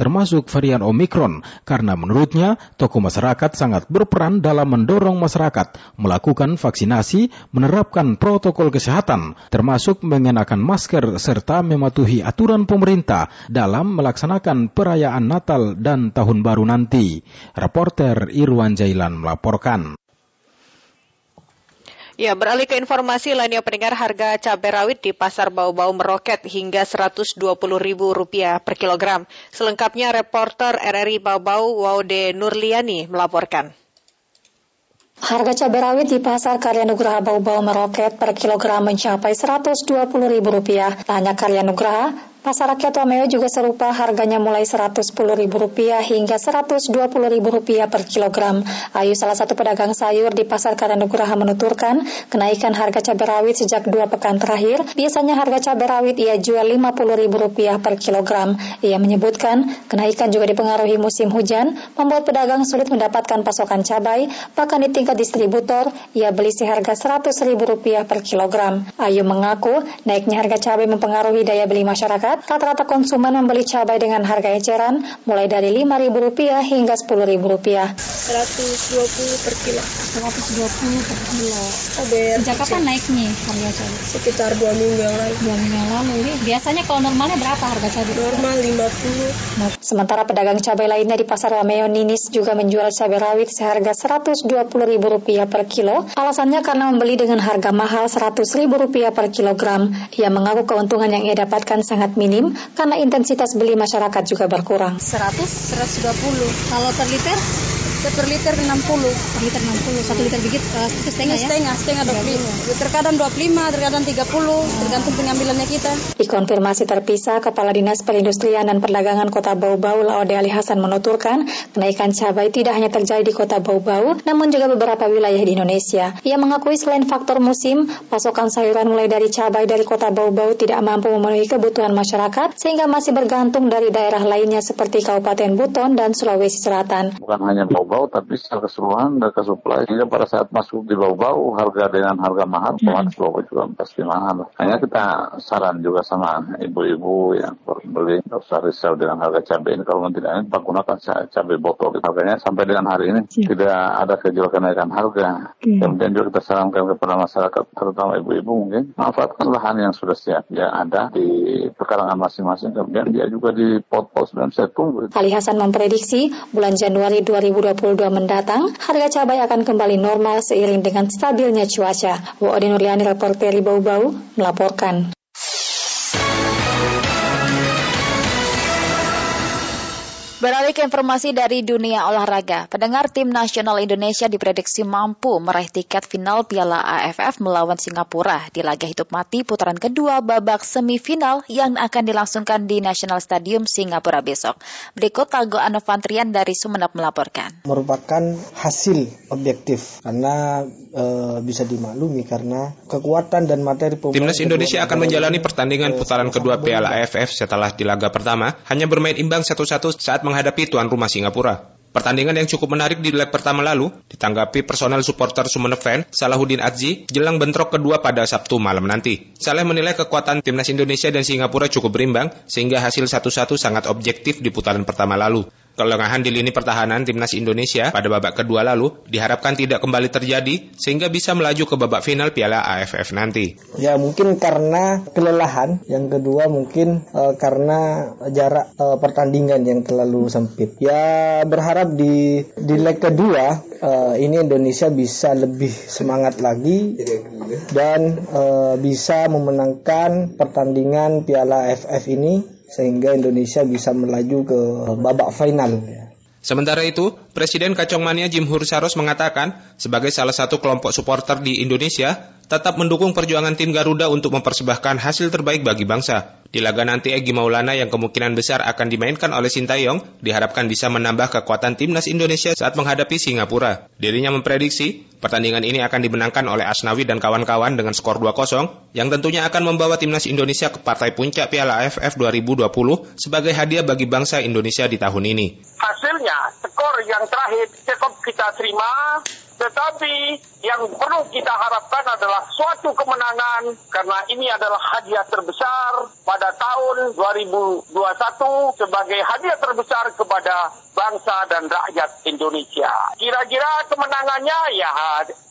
Speaker 65: termasuk varian Omikron, karena menurutnya tokoh masyarakat sangat berperan dalam mendorong masyarakat melakukan vaksinasi, menerapkan protokol kesehatan, termasuk mengenakan masker serta mematuhi aturan pemerintah dalam melaksanakan perayaan Natal dan Tahun Baru nanti. Reporter Irwan Jailan melaporkan.
Speaker 51: Ya, beralih ke informasi lainnya pendengar harga cabai rawit di pasar bau-bau meroket hingga Rp120.000 per kilogram. Selengkapnya reporter RRI Bau-Bau Waude Nurliani melaporkan.
Speaker 66: Harga cabai rawit di pasar Karya Nugraha Bau-Bau meroket per kilogram mencapai Rp120.000. Tanya Karya Nugraha, Pasar rakyat Wameo juga serupa harganya mulai Rp110.000 hingga Rp120.000 per kilogram. Ayu salah satu pedagang sayur di Pasar Karanugraha menuturkan, kenaikan harga cabai rawit sejak dua pekan terakhir, biasanya harga cabai rawit ia jual Rp50.000 per kilogram. Ia menyebutkan, kenaikan juga dipengaruhi musim hujan, membuat pedagang sulit mendapatkan pasokan cabai, bahkan di tingkat distributor, ia beli seharga Rp100.000 per kilogram. Ayu mengaku, naiknya harga cabai mempengaruhi daya beli masyarakat masyarakat, rata-rata konsumen membeli cabai dengan harga eceran mulai dari Rp5.000 hingga Rp10.000.
Speaker 67: 120 per kilo.
Speaker 66: 120 per kilo. Sejak kapan naiknya harga cabai?
Speaker 67: Sekitar dua minggu yang lalu.
Speaker 66: Dua minggu yang lalu. Ini biasanya kalau normalnya berapa harga cabai?
Speaker 67: Normal 50.
Speaker 66: Sementara pedagang cabai lainnya di Pasar Wameo Ninis juga menjual cabai rawit seharga Rp120.000 per kilo. Alasannya karena membeli dengan harga mahal Rp100.000 per kilogram. Ia mengaku keuntungan yang ia dapatkan sangat minim karena intensitas beli masyarakat juga berkurang.
Speaker 67: 100, 120. Kalau per liter? Per liter 60.
Speaker 66: Per liter 60. Satu liter bibit uh, itu setengah ya?
Speaker 67: Setengah, setengah 25. Terkadang 25, terkadang 30, tergantung pengambilannya kita.
Speaker 66: Dikonfirmasi terpisah, Kepala Dinas Perindustrian dan Perdagangan Kota Bau-Bau Laode Ali Hasan menuturkan, kenaikan cabai tidak hanya terjadi di Kota Bau-Bau, namun juga beberapa wilayah di Indonesia. Ia mengakui selain faktor musim, pasokan sayuran mulai dari cabai dari Kota Bau-Bau tidak mampu memenuhi kebutuhan masyarakat, sehingga masih bergantung dari daerah lainnya seperti Kabupaten Buton dan Sulawesi Selatan.
Speaker 68: Bukan hanya bau-bau, tapi secara keseluruhan mereka supply. Sehingga pada saat masuk di bau-bau, harga dengan harga mahal, otomatis bau juga pasti mahal. Hanya kita saran juga sama ibu-ibu yang beli, nggak usah risau dengan harga cabai ini. Kalau tidak ini, Pak gunakan cabai botol. Harganya sampai dengan hari ini
Speaker 66: Ya.
Speaker 68: tidak ada kejual kenaikan harga. Kemudian juga kita sarankan kepada masyarakat, terutama ibu-ibu mungkin, manfaatkan lahan yang sudah siap. Yang ada di pekarangan masing-masing. Kemudian dia juga di pot-pot dan saya tunggu.
Speaker 66: Ali Hasan memprediksi bulan Januari 2022 mendatang, harga cabai akan kembali normal seiring dengan stabilnya cuaca. Wa'odi Nurliani, reporter di Bau-Bau, melaporkan.
Speaker 54: Beralih ke informasi dari dunia olahraga, pendengar tim nasional Indonesia diprediksi mampu meraih tiket final Piala AFF melawan Singapura di laga hidup mati putaran kedua babak semifinal yang akan dilangsungkan di National Stadium Singapura besok. Berikut Tago Anovantrian dari Sumeneb melaporkan.
Speaker 69: merupakan hasil objektif karena e, bisa dimaklumi karena kekuatan dan materi pemain
Speaker 70: Timnas Indonesia akan menjalani pertandingan putaran kedua Piala AFF setelah di laga pertama hanya bermain imbang satu-satu saat menghadapi tuan rumah Singapura. Pertandingan yang cukup menarik di leg pertama lalu ditanggapi personel supporter Sumeneb Fan Salahuddin Adzi jelang bentrok kedua pada Sabtu malam nanti. Saleh menilai kekuatan timnas Indonesia dan Singapura cukup berimbang sehingga hasil satu-satu sangat objektif di putaran pertama lalu. Kelengahan di lini pertahanan timnas Indonesia pada babak kedua lalu diharapkan tidak kembali terjadi sehingga bisa melaju ke babak final Piala AFF nanti.
Speaker 69: Ya mungkin karena kelelahan, yang kedua mungkin eh, karena jarak eh, pertandingan yang terlalu sempit. Ya berharap di di leg kedua eh, ini Indonesia bisa lebih semangat lagi dan eh, bisa memenangkan pertandingan Piala AFF ini sehingga Indonesia bisa melaju ke babak final.
Speaker 70: Sementara itu, Presiden Kacong Mania Jim Hursaros mengatakan, sebagai salah satu kelompok supporter di Indonesia, tetap mendukung perjuangan tim Garuda untuk mempersembahkan hasil terbaik bagi bangsa. Di laga nanti Egi Maulana yang kemungkinan besar akan dimainkan oleh Sintayong diharapkan bisa menambah kekuatan timnas Indonesia saat menghadapi Singapura. Dirinya memprediksi pertandingan ini akan dimenangkan oleh Asnawi dan kawan-kawan dengan skor 2-0 yang tentunya akan membawa timnas Indonesia ke partai puncak Piala AFF 2020 sebagai hadiah bagi bangsa Indonesia di tahun ini.
Speaker 71: Hasilnya, skor yang terakhir cukup kita terima, tetapi yang perlu kita harapkan adalah suatu kemenangan karena ini adalah hadiah terbesar pada tahun 2021 sebagai hadiah terbesar kepada bangsa dan rakyat Indonesia. Kira-kira kemenangannya ya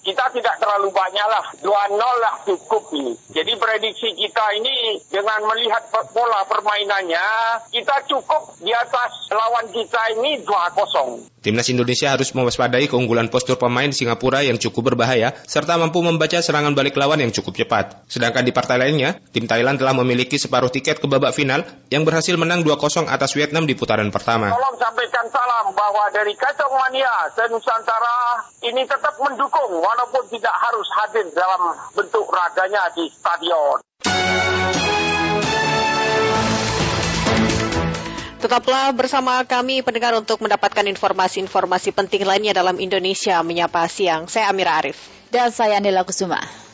Speaker 71: kita tidak terlalu banyak lah. 2-0 lah cukup ini. Jadi prediksi kita ini dengan melihat pola permainannya, kita cukup di atas lawan kita ini 2-0.
Speaker 70: Timnas Indonesia harus mewaspadai keunggulan postur pemain Singapura yang cukup berbahaya, serta mampu membaca serangan balik lawan yang cukup cepat. Sedangkan di partai lainnya, tim Thailand telah memiliki separuh tiket ke babak final yang berhasil menang 2-0 atas Vietnam di putaran pertama.
Speaker 71: Tolong sampaikan salam bahwa dari Kacang Mania Nusantara ini tetap mendukung walaupun tidak harus hadir dalam bentuk raganya di stadion.
Speaker 51: Tetaplah bersama kami pendengar untuk mendapatkan informasi-informasi penting lainnya dalam Indonesia Menyapa Siang. Saya Amira Arif.
Speaker 54: Dan saya Nila Kusuma.